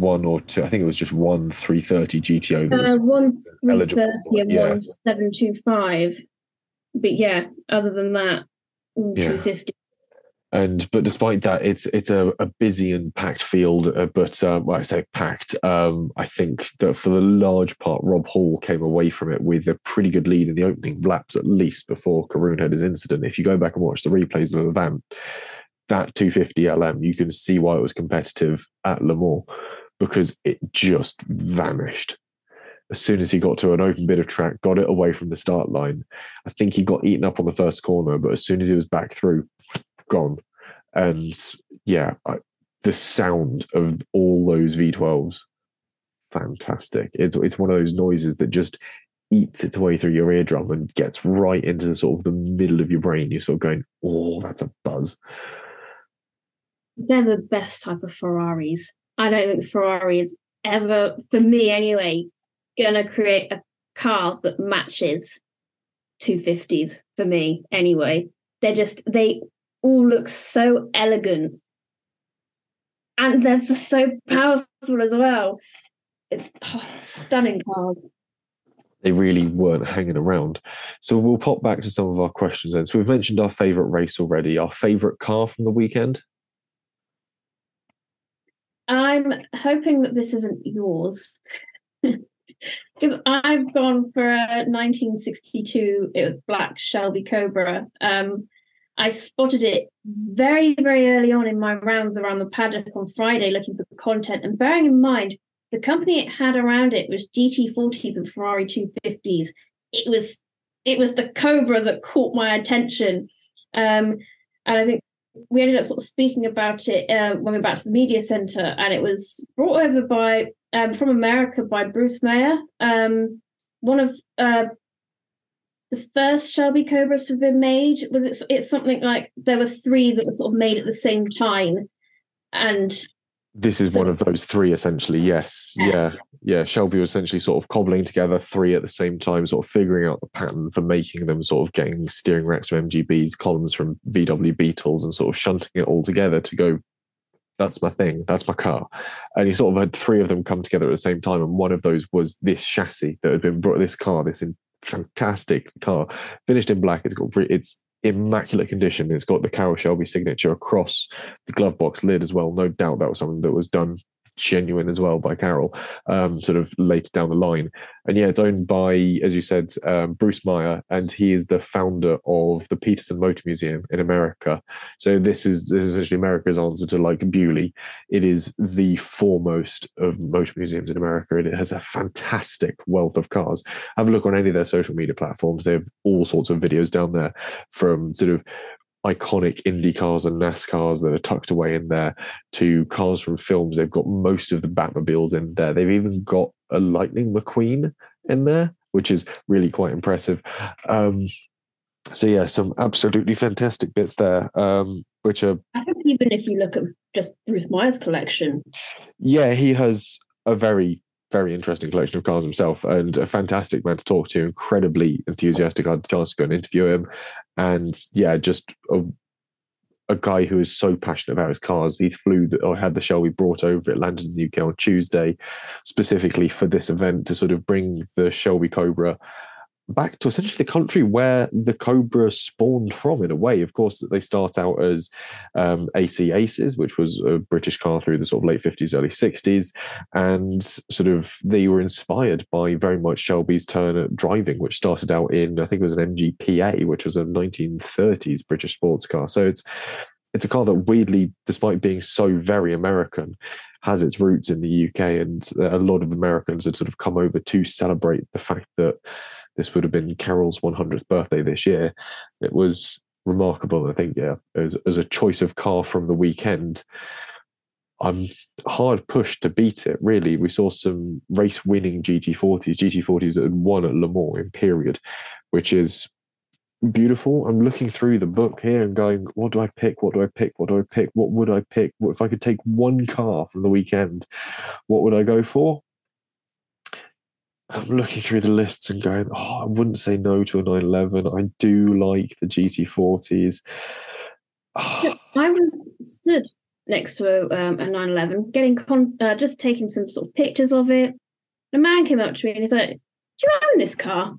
one or two. I think it was just one 330 GTO. That Uh, one three eligible, and yeah. one seven two five. But yeah, other than that, Yeah. 250. and but despite that, it's it's a, a busy and packed field. Uh, but uh, well, I say packed. Um, I think that for the large part, Rob Hall came away from it with a pretty good lead in the opening laps, at least before Karun had his incident. If you go back and watch the replays of the event, that 250 LM, you can see why it was competitive at Le Mans because it just vanished. As soon as he got to an open bit of track, got it away from the start line. I think he got eaten up on the first corner, but as soon as he was back through, gone. And yeah, I, the sound of all those V12s, fantastic. It's it's one of those noises that just eats its way through your eardrum and gets right into the sort of the middle of your brain. You're sort of going, oh, that's a buzz. They're the best type of Ferraris. I don't think Ferrari is ever, for me anyway, gonna create a car that matches 250s for me anyway. They're just they all look so elegant. And they're just so powerful as well. It's oh, stunning cars. They really weren't hanging around. So we'll pop back to some of our questions then. So we've mentioned our favourite race already. Our favourite car from the weekend? I'm hoping that this isn't yours. Because I've gone for a 1962 it was black Shelby Cobra. Um, I spotted it very, very early on in my rounds around the paddock on Friday looking for content. And bearing in mind, the company it had around it was GT40s and Ferrari 250s. It was it was the Cobra that caught my attention. Um, and I think we ended up sort of speaking about it uh, when we went back to the media center, and it was brought over by um, from America by Bruce Meyer, um, one of uh, the first Shelby Cobras to have been made. Was it? It's something like there were three that were sort of made at the same time, and This is So- one of those three, essentially. Yes. Yeah. Yeah. Shelby was essentially sort of cobbling together three at the same time, sort of figuring out the pattern for making them, sort of getting steering racks from MGBs, columns from VW Beetles, and sort of shunting it all together to go, that's my thing. That's my car. And he sort of had three of them come together at the same time. And one of those was this chassis that had been brought, this car, this in, fantastic car, finished in black. It's got, it's, immaculate condition. It's got the Carroll Shelby signature across the glove box lid as well. No doubt that was something that was done genuine as well by Carroll, um, sort of later down the line. And yeah, it's owned by, as you said, um, Bruce Meyer, and he is the founder of the Petersen Motor Museum in America. So this is this is essentially America's answer to like Beaulieu. It is the foremost of motor museums in America, and it has a fantastic wealth of cars. Have a look on any of their social media platforms. They have all sorts of videos down there from sort of iconic Indy cars and NASCARs that are tucked away in there to cars from films. They've got most of the Batmobiles in there. They've even got a Lightning McQueen in there, which is really quite impressive. Um, so yeah, some absolutely fantastic bits there, um, which are I think even if you look at just Bruce Meyer's collection, yeah, he has a very very interesting collection of cars himself and a fantastic man to talk to, incredibly enthusiastic. I had the chance to go and interview him. And yeah, just a, a guy who is so passionate about his cars. He flew the, or had the Shelby brought over. It landed in the UK on Tuesday, specifically for this event to sort of bring the Shelby Cobra back to essentially the country where the Cobra spawned from, in a way. Of course, they start out as um, AC Aces, which was a British car through the sort of late 50s, early 60s. And sort of they were inspired by very much Shelby's turn at driving, which started out in, I think it was an MGPA, which was a 1930s British sports car. So it's it's a car that weirdly, despite being so very American, has its roots in the UK, and a lot of Americans had sort of come over to celebrate the fact that this would have been Carroll's 100th birthday this year. It was remarkable. I think, yeah, as, as a choice of car from the weekend, I'm hard pushed to beat it, really. We saw some race winning GT40s, GT40s that had won at Le Mans in period, which is beautiful. I'm looking through the book here and going, what do I pick? What do I pick? What do I pick? What would I pick? What if I could take one car from the weekend? What would I go for? I'm looking through the lists and going, oh, I wouldn't say no to a 911. I do like the GT40s. I was stood next to a, um, a 911, getting con- uh, just taking some sort of pictures of it. A man came up to me and he's like, "Do you own this car?"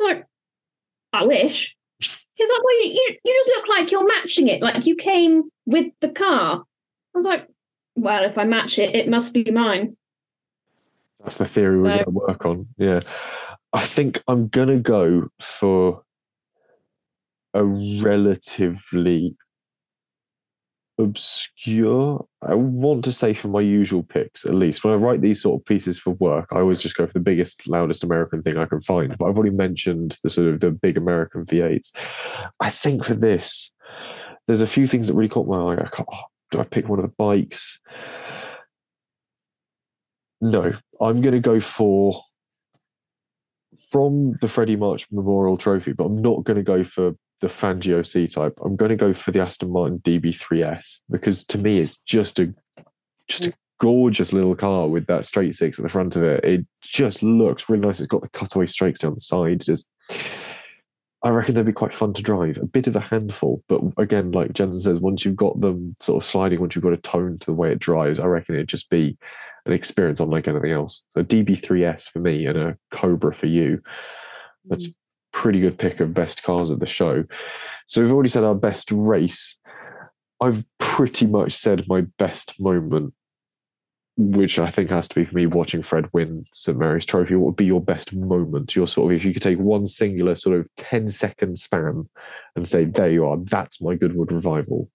I'm like, "I wish." He's like, "Well, you, you you just look like you're matching it. Like you came with the car." I was like, "Well, if I match it, it must be mine." That's the theory we're No. going to work on. Yeah. I think I'm going to go for a relatively obscure. I want to say for my usual picks, at least. When I write these sort of pieces for work, I always just go for the biggest, loudest American thing I can find. But I've already mentioned the sort of the big American V8s. I think for this, there's a few things that really caught my eye. I oh, do I pick one of the bikes? No, I'm going to go for from the Freddie March Memorial Trophy, but I'm not going to go for the Fangio C type. I'm going to go for the Aston Martin DB3S because to me it's just a just a mm. gorgeous little car with that straight six at the front of it. It just looks really nice. It's got the cutaway strakes down the side. Just I reckon they'd be quite fun to drive. A bit of a handful, but again, like Jenson says, once you've got them sort of sliding, once you've got a tone to the way it drives, I reckon it'd just be an experience unlike anything else. So DB3S for me and a Cobra for you. That's mm. pretty good pick of best cars at the show. So we've already said our best race. I've pretty much said my best moment, which I think has to be for me watching Fred win St Mary's Trophy. What would be your best moment? Your sort of, if you could take one singular sort of 10 second span and say, there you are, that's my Goodwood revival.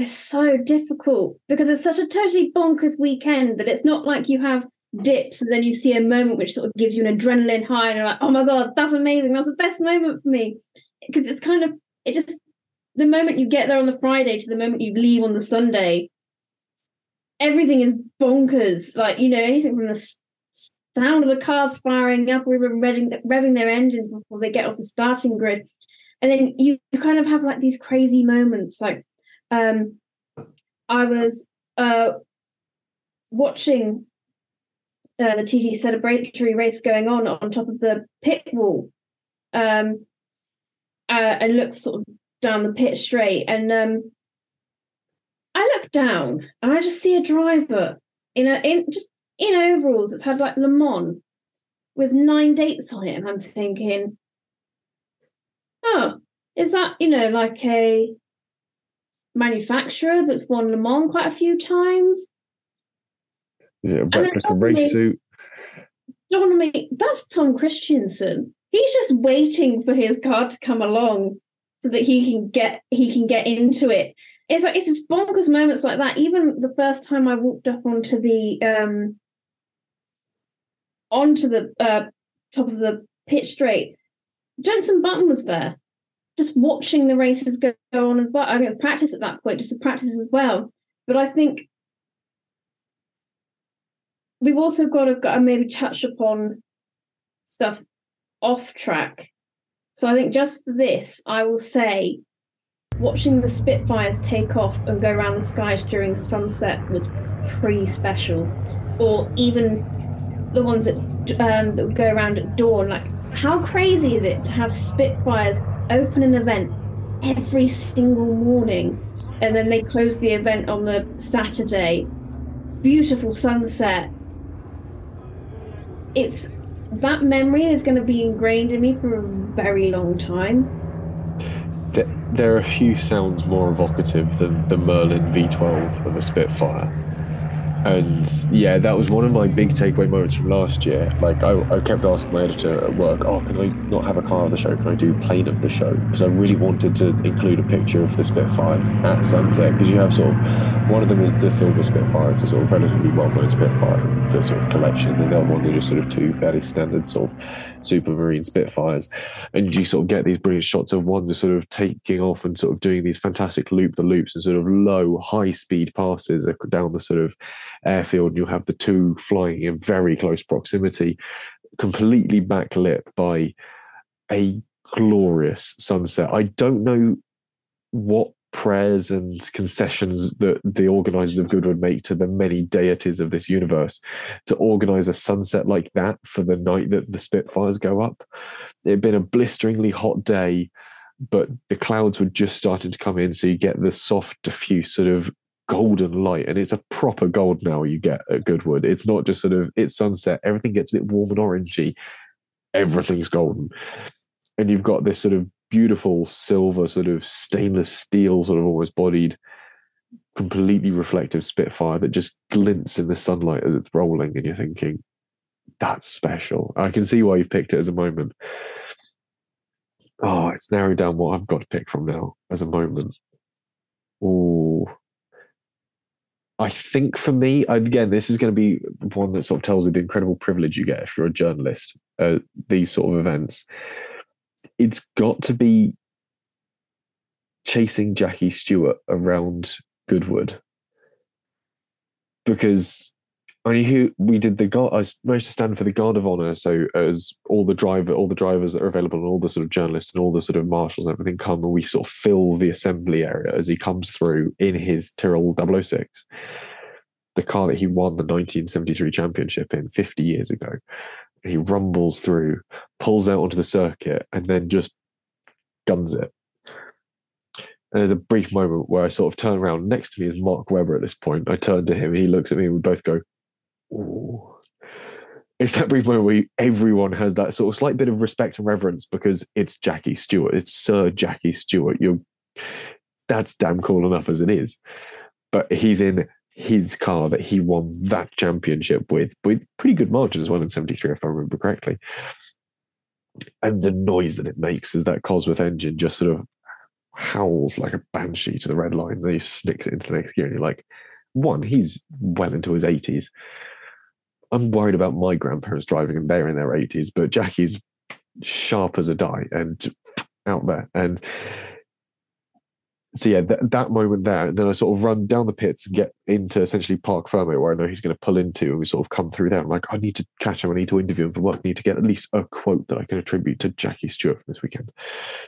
It's so difficult because it's such a totally bonkers weekend that it's not like you have dips and then you see a moment which sort of gives you an adrenaline high and you're like, oh my god, that's amazing. That's the best moment for me. Because it's kind of it just the moment you get there on the Friday to the moment you leave on the Sunday, everything is bonkers. Like, you know, anything from the sound of the cars firing up even revving, revving their engines before they get off the starting grid. And then you kind of have like these crazy moments like um I was uh, watching uh, the TT celebratory race going on on top of the pit wall, um, uh, and looked sort of down the pit straight, and um, I look down and I just see a driver in a in just in overalls that's had like Le Mans with nine dates on it, and I'm thinking, oh, is that you know like a manufacturer that's won Le Mans quite a few times? Is it a replica race suit? Don't make that's Tom Kristensen. He's just waiting for his car to come along so that he can get he can get into it. It's like it's just bonkers moments like that. Even the first time I walked up onto the um onto the uh, top of the pit straight, Jenson Button was there, just watching the races go, on as well. I mean, practice at that point, just to practice as well. But I think we've also got to, got to maybe touch upon stuff off track. So I think just for this, I will say watching the Spitfires take off and go around the skies during sunset was pretty special. Or even the ones that um, that would go around at dawn. Like, how crazy is it to have Spitfires open an event every single morning, and then they close the event on the Saturday? Beautiful sunset. It's that memory is going to be ingrained in me for a very long time. There are a few sounds more evocative than the Merlin V12 of a Spitfire and yeah, that was one of my big takeaway moments from last year. Like, I, I kept asking my editor at work, "Oh, can I not have a car of the show? Can I do plane of the show?" Because I really wanted to include a picture of the Spitfires at sunset. Because you have sort of one of them is the Silver Spitfire. It's a sort of relatively well-known Spitfire from the sort of collection, and the other ones are just sort of two fairly standard sort of Supermarine Spitfires. And you sort of get these brilliant shots of one just sort of taking off and sort of doing these fantastic loop the loops and sort of low, high-speed passes down the sort of airfield, And you'll have the two flying in very close proximity, completely backlit by a glorious sunset. I don't know what prayers and concessions that the organizers of Goodwood make to the many deities of this universe to organize a sunset like that for the night that the Spitfires go up. It had been a blisteringly hot day, but the clouds were just starting to come in, so you get the soft, diffuse sort of golden light and it's a proper gold now you get at goodwood it's not just sort of it's sunset everything gets a bit warm and orangey everything's golden and you've got this sort of beautiful silver sort of stainless steel sort of almost bodied completely reflective spitfire that just glints in the sunlight as it's rolling and you're thinking that's special. I can see why you've picked it as a moment. Oh it's narrowed down what i've got to pick from now as a moment. Oh I think for me, again, this is going to be one that sort of tells you the incredible privilege you get if you're a journalist at these sort of events. It's got to be chasing Jackie Stewart around Goodwood because I mean, who we did the guard. I managed to stand for the guard of honor. So as all the driver, all the drivers that are available, and all the sort of journalists and all the sort of marshals and everything come, and we sort of fill the assembly area as he comes through in his Tyrrell 006, the car that he won the 1973 championship in 50 years ago. He rumbles through, pulls out onto the circuit, and then just guns it. And there's a brief moment where I sort of turn around. Next to me is Mark Webber at this point. I turn to him, he looks at me, and we both go, Ooh. It's that brief moment where everyone has that sort of slight bit of respect and reverence because it's Jackie Stewart. It's Sir Jackie Stewart. You're that's damn cool enough as it is. But he's in his car that he won that championship with, with pretty good margin as well in 73, if I remember correctly. And the noise that it makes as that Cosworth engine just sort of howls like a banshee to the red line. Then he snicks it into the next gear, and you're like, one, he's well into his 80s. I'm worried about my grandparents driving and they're in their 80s, but Jackie's sharp as a die and out there. And so yeah, th- that moment there, and then I sort of run down the pits and get into essentially Parc Fermé, where I know he's going to pull into, and we sort of come through there. I'm like, I need to catch him. I need to interview him for work. I need to get at least a quote that I can attribute to Jackie Stewart from this weekend.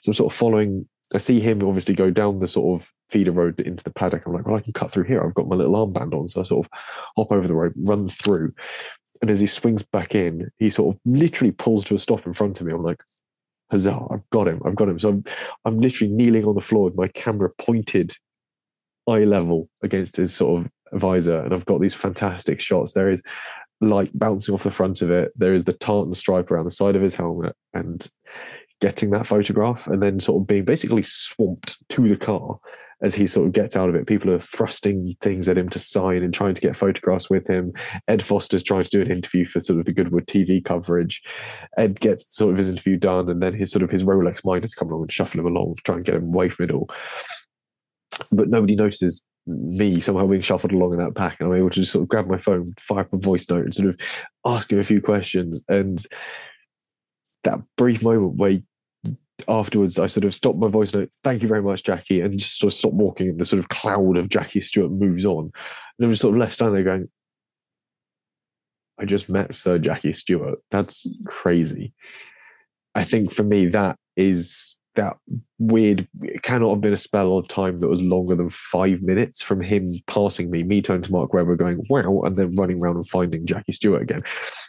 So I'm sort of following I see him obviously go down the sort of feeder road into the paddock. I'm like, well, I can cut through here. I've got my little armband on. So I sort of hop over the road, run through. And as he swings back in, he sort of literally pulls to a stop in front of me. I'm like, huzzah, I've got him. I've got him. So I'm, I'm literally kneeling on the floor with my camera pointed eye level against his sort of visor. And I've got these fantastic shots. There is light bouncing off the front of it. There is the tartan stripe around the side of his helmet. And getting that photograph and then sort of being basically swamped to the car as he sort of gets out of it. People are thrusting things at him to sign and trying to get photographs with him. Ed Foster's trying to do an interview for sort of the Goodwood TV coverage. Ed gets sort of his interview done, and then his sort of his Rolex miners come along and shuffle him along to try and get him away from it all. But nobody notices me somehow being shuffled along in that pack, and I'm able to just sort of grab my phone, fire up a voice note, and sort of ask him a few questions. And that brief moment where afterwards I sort of stopped my voice note, thank you very much, Jackie, and just sort of stopped walking and the sort of cloud of Jackie Stewart moves on. And I was sort of left standing there going, I just met Sir Jackie Stewart. That's crazy. I think for me that is that weird it cannot have been a spell of time that was longer than five minutes from him passing me, me turning to Mark Webber going, wow, and then running around and finding Jackie Stewart again.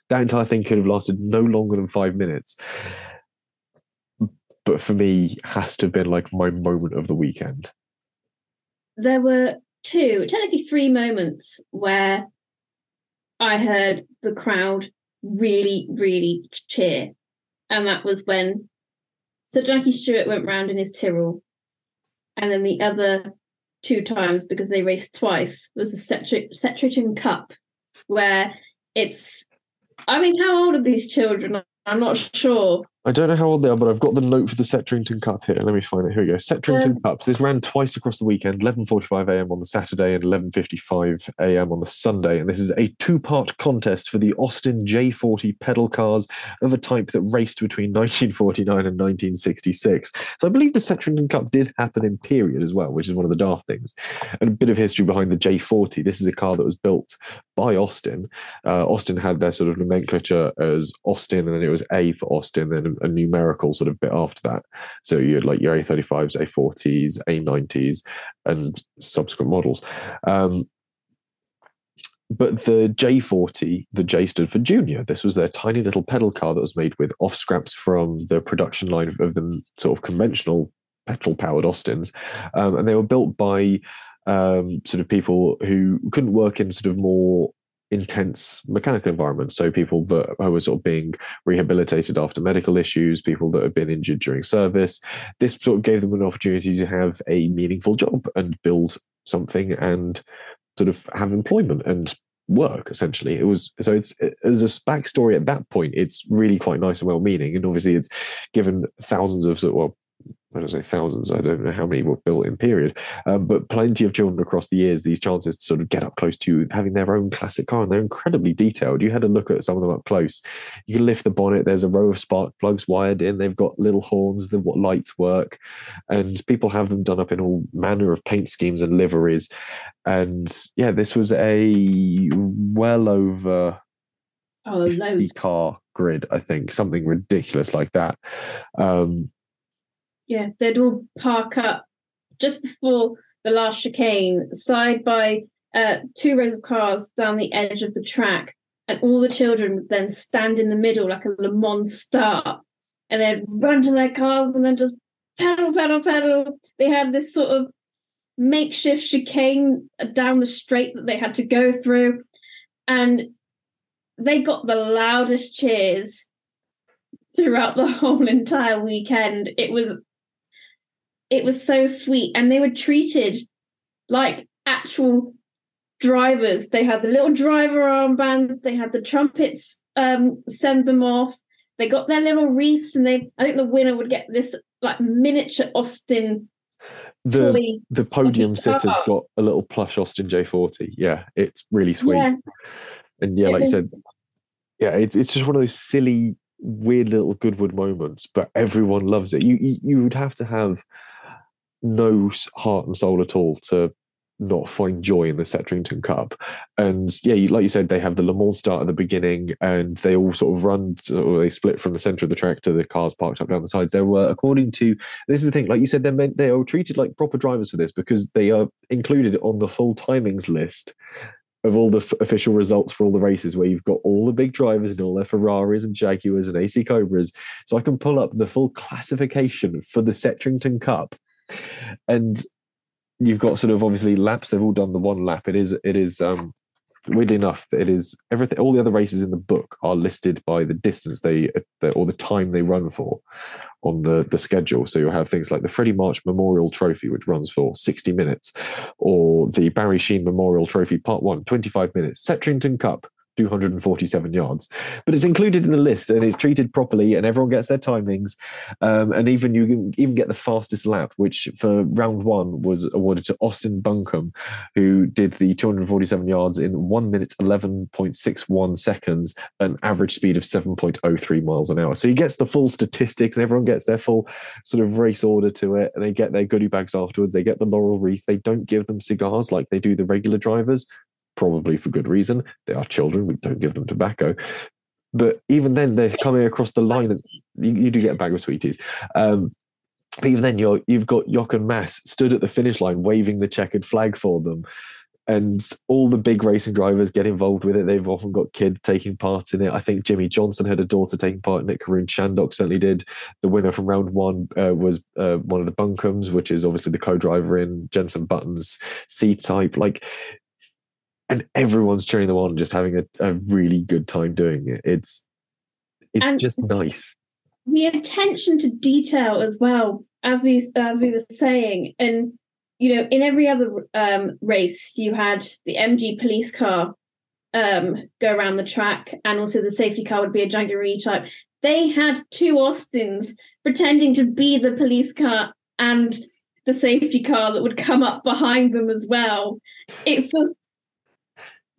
That entire thing could have lasted no longer than five minutes but for me has to have been like my moment of the weekend there were two technically three moments where i heard the crowd really really cheer and that was when sir jackie stewart went round in his tyrrell and then the other two times because they raced twice was the Settrington Cup, where it's. I mean, how old are these children? I'm not sure. I don't know how old they are, but I've got the note for the Settrington Cup here. Let me find it. Here we go. Settrington um, Cups. This ran twice across the weekend, 11.45 a.m. on the Saturday and 11.55 a.m. on the Sunday. And this is a two-part contest for the Austin J40 pedal cars of a type that raced between 1949 and 1966. So I believe the Settrington Cup did happen in period as well, which is one of the daft things. And a bit of history behind the J40. This is a car that was built by Austin. Uh, Austin had their sort of nomenclature as Austin, and then it was A for Austin, and a numerical sort of bit after that. So you had like your A35s, A40s, A90s, and subsequent models. Um, but the J40, the J stood for junior. This was their tiny little pedal car that was made with off scraps from the production line of, the sort of conventional petrol powered Austins. Um, and they were built by um, sort of people who couldn't work in sort of more intense mechanical environments. So people that were sort of being rehabilitated after medical issues, people that had been injured during service. This sort of gave them an opportunity to have a meaningful job and build something and sort of have employment and work essentially it was so it's as a backstory at that point it's really quite nice and well meaning and obviously it's given thousands of well I don't say thousands, I don't know how many were built in period, um, but plenty of children across the years, these chances to sort of get up close to having their own classic car, and they're incredibly detailed. You had a look at some of them up close. You can lift the bonnet, there's a row of spark plugs wired in, they've got little horns, the what lights work, and people have them done up in all manner of paint schemes and liveries. And yeah, this was a well over oh, 50 car grid, I think, something ridiculous like that. Um, yeah, they'd all park up just before the last chicane, side by uh, two rows of cars down the edge of the track, and all the children would then stand in the middle like a Le Mans start, and they'd run to their cars and then just pedal, pedal, pedal. They had this sort of makeshift chicane down the straight that they had to go through, and they got the loudest cheers throughout the whole entire weekend. It was it was so sweet. And they were treated like actual drivers. They had the little driver armbands they had the trumpets um, send them off. They got their little wreaths and they i think the winner would get this like miniature austin the the podium sitter's got a little plush austin j40 yeah it's really sweet. Yeah. and yeah it like you said yeah it's, it's just one of those silly weird little goodwood moments but everyone loves it. You you, you would have to have no heart and soul at all to not find joy in the Settrington Cup. And yeah, like you said, they have the Le Mans start at the beginning, and they all sort of run, or they split from the centre of the track to the cars parked up down the sides. There were, according to this is the thing, like you said, they're meant, they are treated like proper drivers for this because they are included on the full timings list of all the f- official results for all the races where you've got all the big drivers and all their Ferraris and Jaguars and AC Cobras. So I can pull up the full classification for the Settrington Cup. And you've got sort of obviously laps. They've all done the one lap. It is it is um weirdly enough it is everything. All the other races in the book are listed by the distance they or the time they run for on the the schedule. So you'll have things like the Freddie March Memorial Trophy, which runs for 60 minutes, or the Barry Sheene Memorial Trophy Part One, 25 minutes. Settrington Cup, 247 yards. But it's included in the list and it's treated properly, and everyone gets their timings. Um, and even you can even get the fastest lap, which for round one was awarded to Austin Buncombe, who did the 247 yards in one minute 11.61 seconds, an average speed of 7.03 miles an hour. So he gets the full statistics, and everyone gets their full sort of race order to it, and they get their goodie bags afterwards. They get the laurel wreath. They don't give them cigars like they do the regular drivers probably for good reason. They are children. We don't give them tobacco. But even then, they're coming across the line. You, you do get a bag of sweeties. Um, but even then, you're, you've got Jochen Mass stood at the finish line waving the checkered flag for them. And all the big racing drivers get involved with it. They've often got kids taking part in it. I think Jimmie Johnson had a daughter taking part in it. Karun Chandhok certainly did. The winner from round one uh, was uh, one of the Buncombe's, which is obviously the co-driver in Jenson Button's C-type. Like and everyone's cheering them on, just having a, a really good time doing it. It's it's and just nice. The attention to detail as well, as we as we were saying, and you know, in every other um, race, you had the MG police car um, go around the track, and also the safety car would be a Jaguar type. They had two Austins pretending to be the police car and the safety car that would come up behind them as well. It's just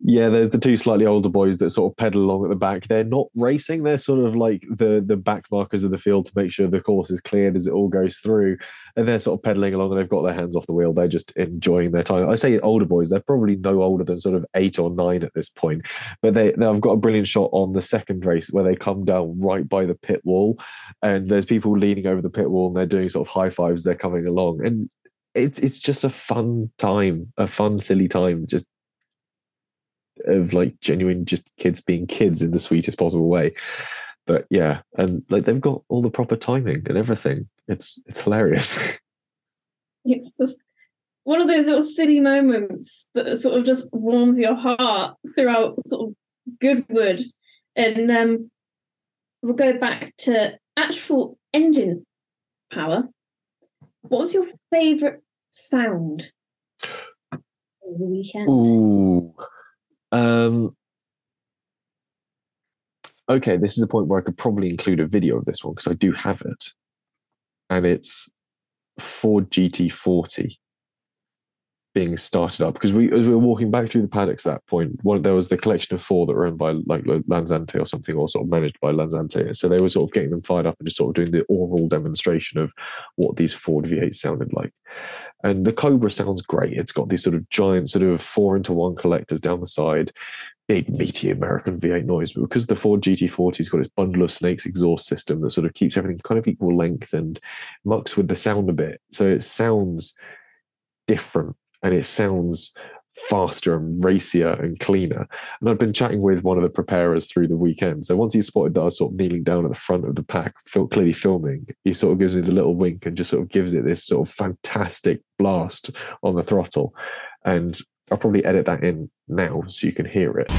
yeah, there's the two slightly older boys that sort of pedal along at the back. They're not racing; they're sort of like the the back markers of the field to make sure the course is cleared as it all goes through. And they're sort of pedaling along, and they've got their hands off the wheel. They're just enjoying their time. I say older boys; they're probably no older than sort of eight or nine at this point. But they, they I've got a brilliant shot on the second race where they come down right by the pit wall, and there's people leaning over the pit wall, and they're doing sort of high fives. They're coming along, and it's it's just a fun time, a fun, silly time, just of like genuine just kids being kids in the sweetest possible way. But yeah, and like they've got all the proper timing and everything. It's it's hilarious. It's just one of those little silly moments that sort of just warms your heart throughout sort of Goodwood. And um, we'll go back to actual engine power. What was your favourite sound over the weekend? Ooh, um, okay, this is a point where I could probably include a video of this one because I do have it, and it's Ford GT40 being started up. Because we as we were walking back through the paddocks at that point one there was the collection of four that were owned by like Lanzante or something or sort of managed by Lanzante. So they were sort of getting them fired up and just sort of doing the aural demonstration of what these Ford V8s sounded like and the Cobra sounds great. It's got these sort of giant sort of four into one collectors down the side. Big meaty American V8 noise but because the Ford GT40's got its bundle of snakes exhaust system that sort of keeps everything kind of equal length and mucks with the sound a bit. So it sounds different and it sounds faster and racier and cleaner. And I've been chatting with one of the preparers through the weekend. So once he spotted that I was sort of kneeling down at the front of the pack, clearly filming, he sort of gives me the little wink and just sort of gives it this sort of fantastic blast on the throttle. And I'll probably edit that in now so you can hear it.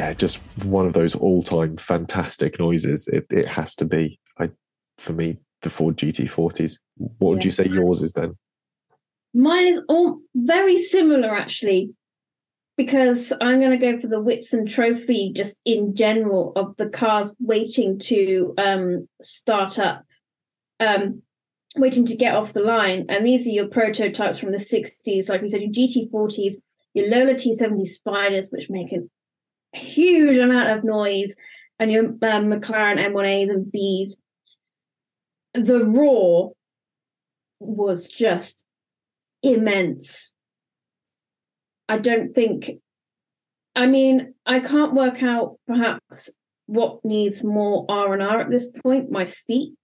yeah, just one of those all-time fantastic noises. It it has to be. I for me the Ford GT40s. What would yeah. you say yours is then? Mine is all very similar actually, because I'm going to go for the Whitsun Trophy just in general of the cars waiting to um, start up. Um, waiting to get off the line. And these are your prototypes from the 60s, like we said, your GT40s, your Lola T70 Spiders, which make a huge amount of noise, and your um, McLaren M1As and Bs. The roar was just immense. I don't think, I mean, I can't work out perhaps what needs more R&R at this point, my feet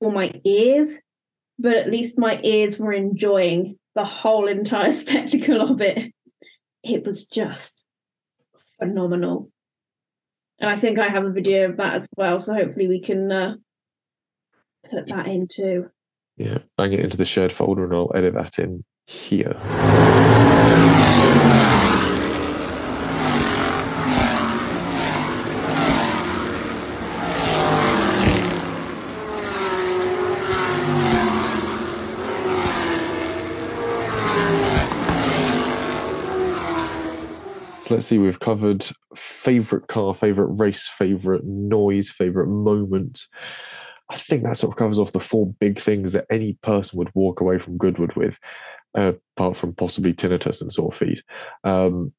or my ears, but at least my ears were enjoying the whole entire spectacle of it. It was just phenomenal. And I think I have a video of that as well, so hopefully we can uh, put that in too. Yeah, bang it into the shared folder and I'll edit that in here. So let's see, we've covered favorite car, favorite race, favorite noise, favorite moment. I think that sort of covers off the four big things that any person would walk away from Goodwood with, uh, apart from possibly tinnitus and sore feet. Um,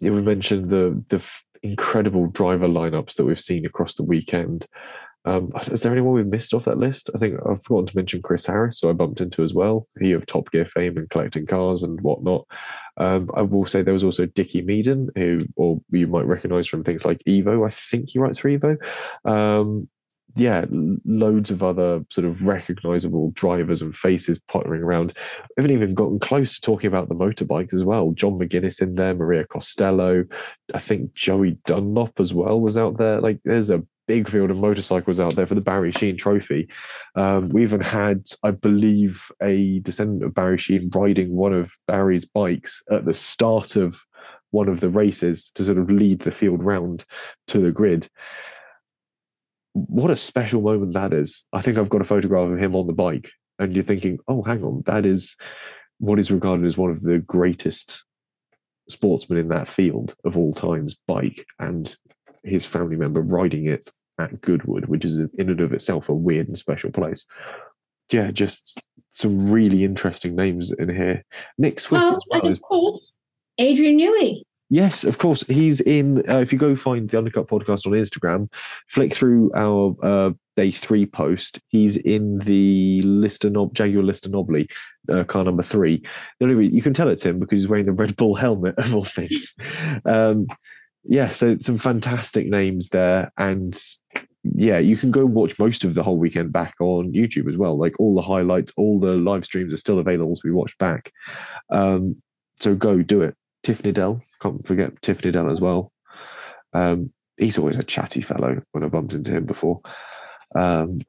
we mentioned the the f- incredible driver lineups that we've seen across the weekend. Um, is there anyone we've missed off that list? I think I've forgotten to mention Chris Harris, so I bumped into as well. He of Top Gear fame and collecting cars and whatnot. Um, I will say there was also Dickie Meaden, who, or you might recognise from things like Evo. I think he writes for Evo. Um, yeah, loads of other sort of recognisable drivers and faces pottering around. We haven't even gotten close to talking about the motorbikes as well. John McGuinness in there, Maria Costello. I think Joey Dunlop as well was out there. Like, there's a big field of motorcycles out there for the Barry Sheene Trophy. Um, we even had, I believe, a descendant of Barry Sheene riding one of Barry's bikes at the start of one of the races to sort of lead the field round to the grid. What a special moment that is. I think I've got a photograph of him on the bike, and you're thinking, oh, hang on, that is what is regarded as one of the greatest sportsmen in that field of all times, bike, and his family member riding it at Goodwood, which is in and of itself a weird and special place. Yeah, just some really interesting names in here. Nick Swift Oh, as well and of course, Adrian Newey. Yes, of course. He's in. Uh, if you go find the Undercut podcast on Instagram, flick through our uh, day three post. He's in the Lister Nob Jaguar Lister Knobbly, uh, car number three. The only you can tell it's him because he's wearing the Red Bull helmet of all things. um, yeah, so some fantastic names there, and yeah, you can go watch most of the whole weekend back on YouTube as well. Like all the highlights, all the live streams are still available to be watched back. Um, so go do it. Tiff Needell, can't forget Tiff Needell as well. Um, he's always a chatty fellow when I bumped into him before. Um,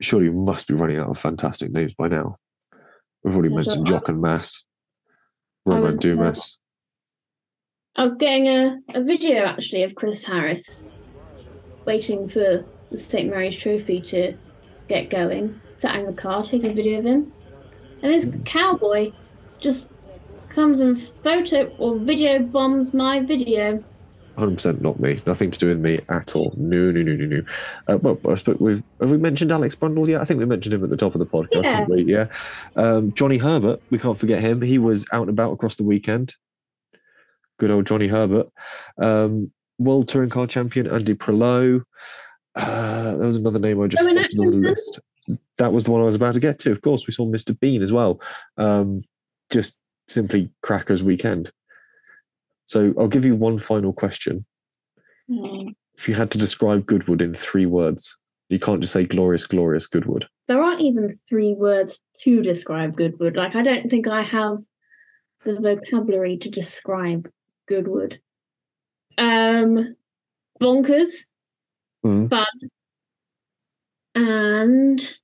surely we must be running out of fantastic names by now. We've already mentioned Jochen Mass, Romain uh, Dumas. I was getting a, a video actually of Chris Harris waiting for the St. Mary's Trophy to get going. Sat in the car, taking a video of him. And this cowboy just comes and photo or video bombs my video. 100% not me. Nothing to do with me at all. No, no, no, no, no. Uh, well, I suppose we've have we mentioned Alex Brundle yet? I think we mentioned him at the top of the podcast, Yeah. we? Yeah. Um, Johnny Herbert, we can't forget him. He was out and about across the weekend. Good old Johnny Herbert. Um, World Touring Car Champion Andy Priaulx. Uh, there was another name I just spotted on the list. That was the one I was about to get to. Of course, we saw Mr. Bean as well. Um, just simply crackers weekend. So I'll give you one final question Hmm. if you had to describe Goodwood in three words, you can't just say glorious, glorious Goodwood. There aren't even three words to describe Goodwood. Like, I don't think I have the vocabulary to describe Goodwood. Um, bonkers, Mm. fun, and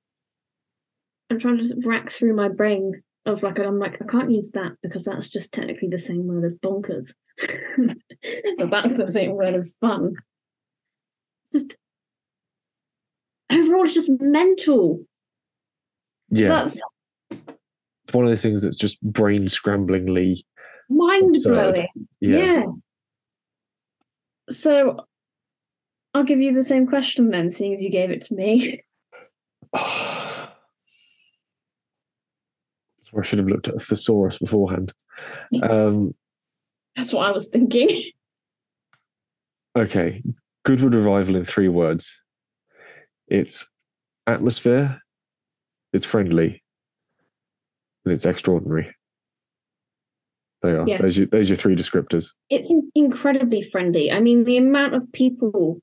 I'm trying to just rack through my brain of like, I'm like, I can't use that because that's just technically the same word as bonkers, but that's the same word as fun. Just overall, it's just mental. Yeah, That's it's one of those things that's just brain scramblingly. Mind blowing. Yeah. Yeah. So I'll give you the same question then, seeing as you gave it to me. I should have looked at a thesaurus beforehand. Um, That's what I was thinking. okay, Goodwood Revival in three words. It's atmosphere, it's friendly, and it's extraordinary. There you are. Yes. There's, your, there's your three descriptors. It's incredibly friendly. I mean, the amount of people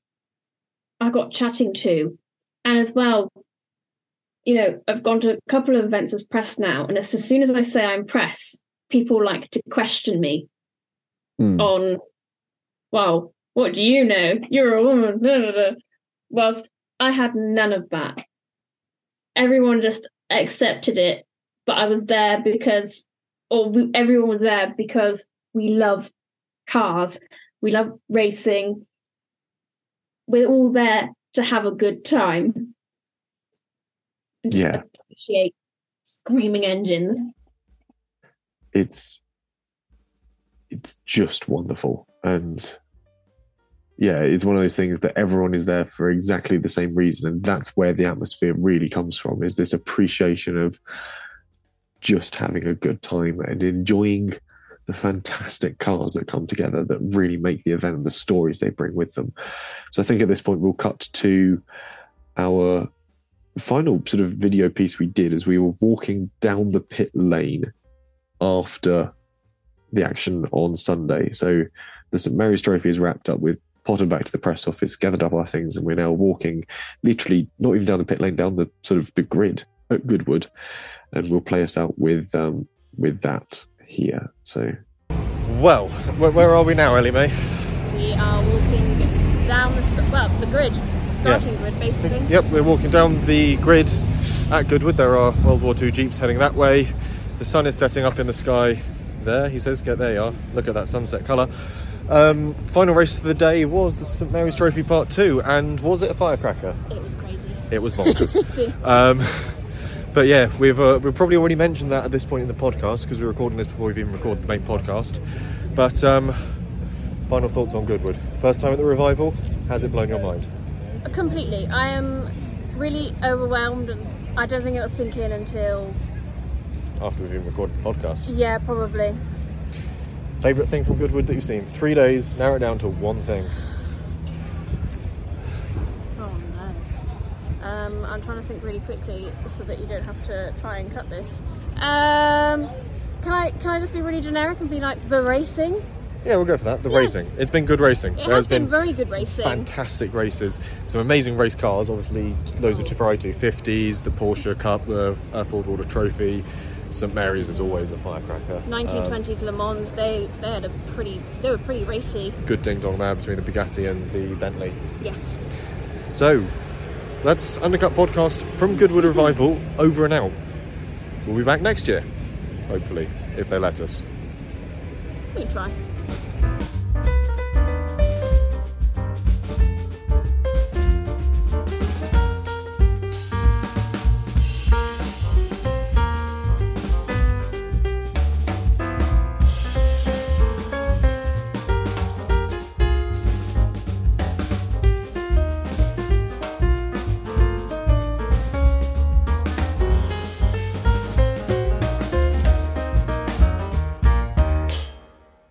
I got chatting to, and as well, you know, I've gone to a couple of events as press now, and as, as soon as I say I'm press, people like to question me Hmm. on, well, what do you know? You're a woman. blah, blah, blah." Whilst I had none of that. Everyone just accepted it, but I was there because, or we, everyone was there because we love cars, we love racing. We're all there to have a good time. And Yeah. Appreciate screaming engines. it's it's just wonderful and yeah it's one of those things that everyone is there for exactly the same reason and that's where the atmosphere really comes from is this appreciation of just having a good time and enjoying the fantastic cars that come together that really make the event and the stories they bring with them so i think at this point we'll cut to our final sort of video piece we did as we were walking down the pit lane after the action on Sunday. So the St Mary's Trophy is wrapped up. We've potted back to the press office, gathered up our things, and we're now walking literally not even down the pit lane, down the sort of the grid at Goodwood, and we'll play us out with um, with that here. So Well, where, where are we now, Ellie-May? We are walking down the st- well the grid, starting grid basically. Yep, we're walking down the grid at Goodwood. There are World War II jeeps heading that way. The sun is setting up in the sky there. He says, "Get there, you are. Look at that sunset colour. Um, final race of the day was the St Mary's Trophy Part Two, and was it a firecracker? It was crazy. It was bonkers. Um, but yeah, we've uh, we've probably already mentioned that at this point in the podcast because we're recording this before we've even recorded the main podcast. But um, final thoughts on Goodwood. First time at the revival. Has it blown your mind? completely. I am really overwhelmed, and I don't think it'll sink in until After we've even recorded the podcast. yeah, probably. Favorite thing from Goodwood that you've seen? Three days. Narrow it down to one thing. Oh no. Um, I'm trying to think really quickly so that you don't have to try and cut this. Um, can I can I just be really generic and be like the racing? Yeah, we'll go for that. The Yeah. racing. It's been good racing. It There has been very good racing. Fantastic races. Some amazing race cars. Obviously, loads of Ferrari 250s, the Porsche Cup, the uh, Fordwater Trophy. St Mary's is always a firecracker. Um, 1920s Le Mans. They they had a pretty they were pretty racy. good ding dong there between the Bugatti and the Bentley. Yes. So, that's Undercut Podcast from Goodwood Revival over and out. We'll be back next year, hopefully, if they let us. We try.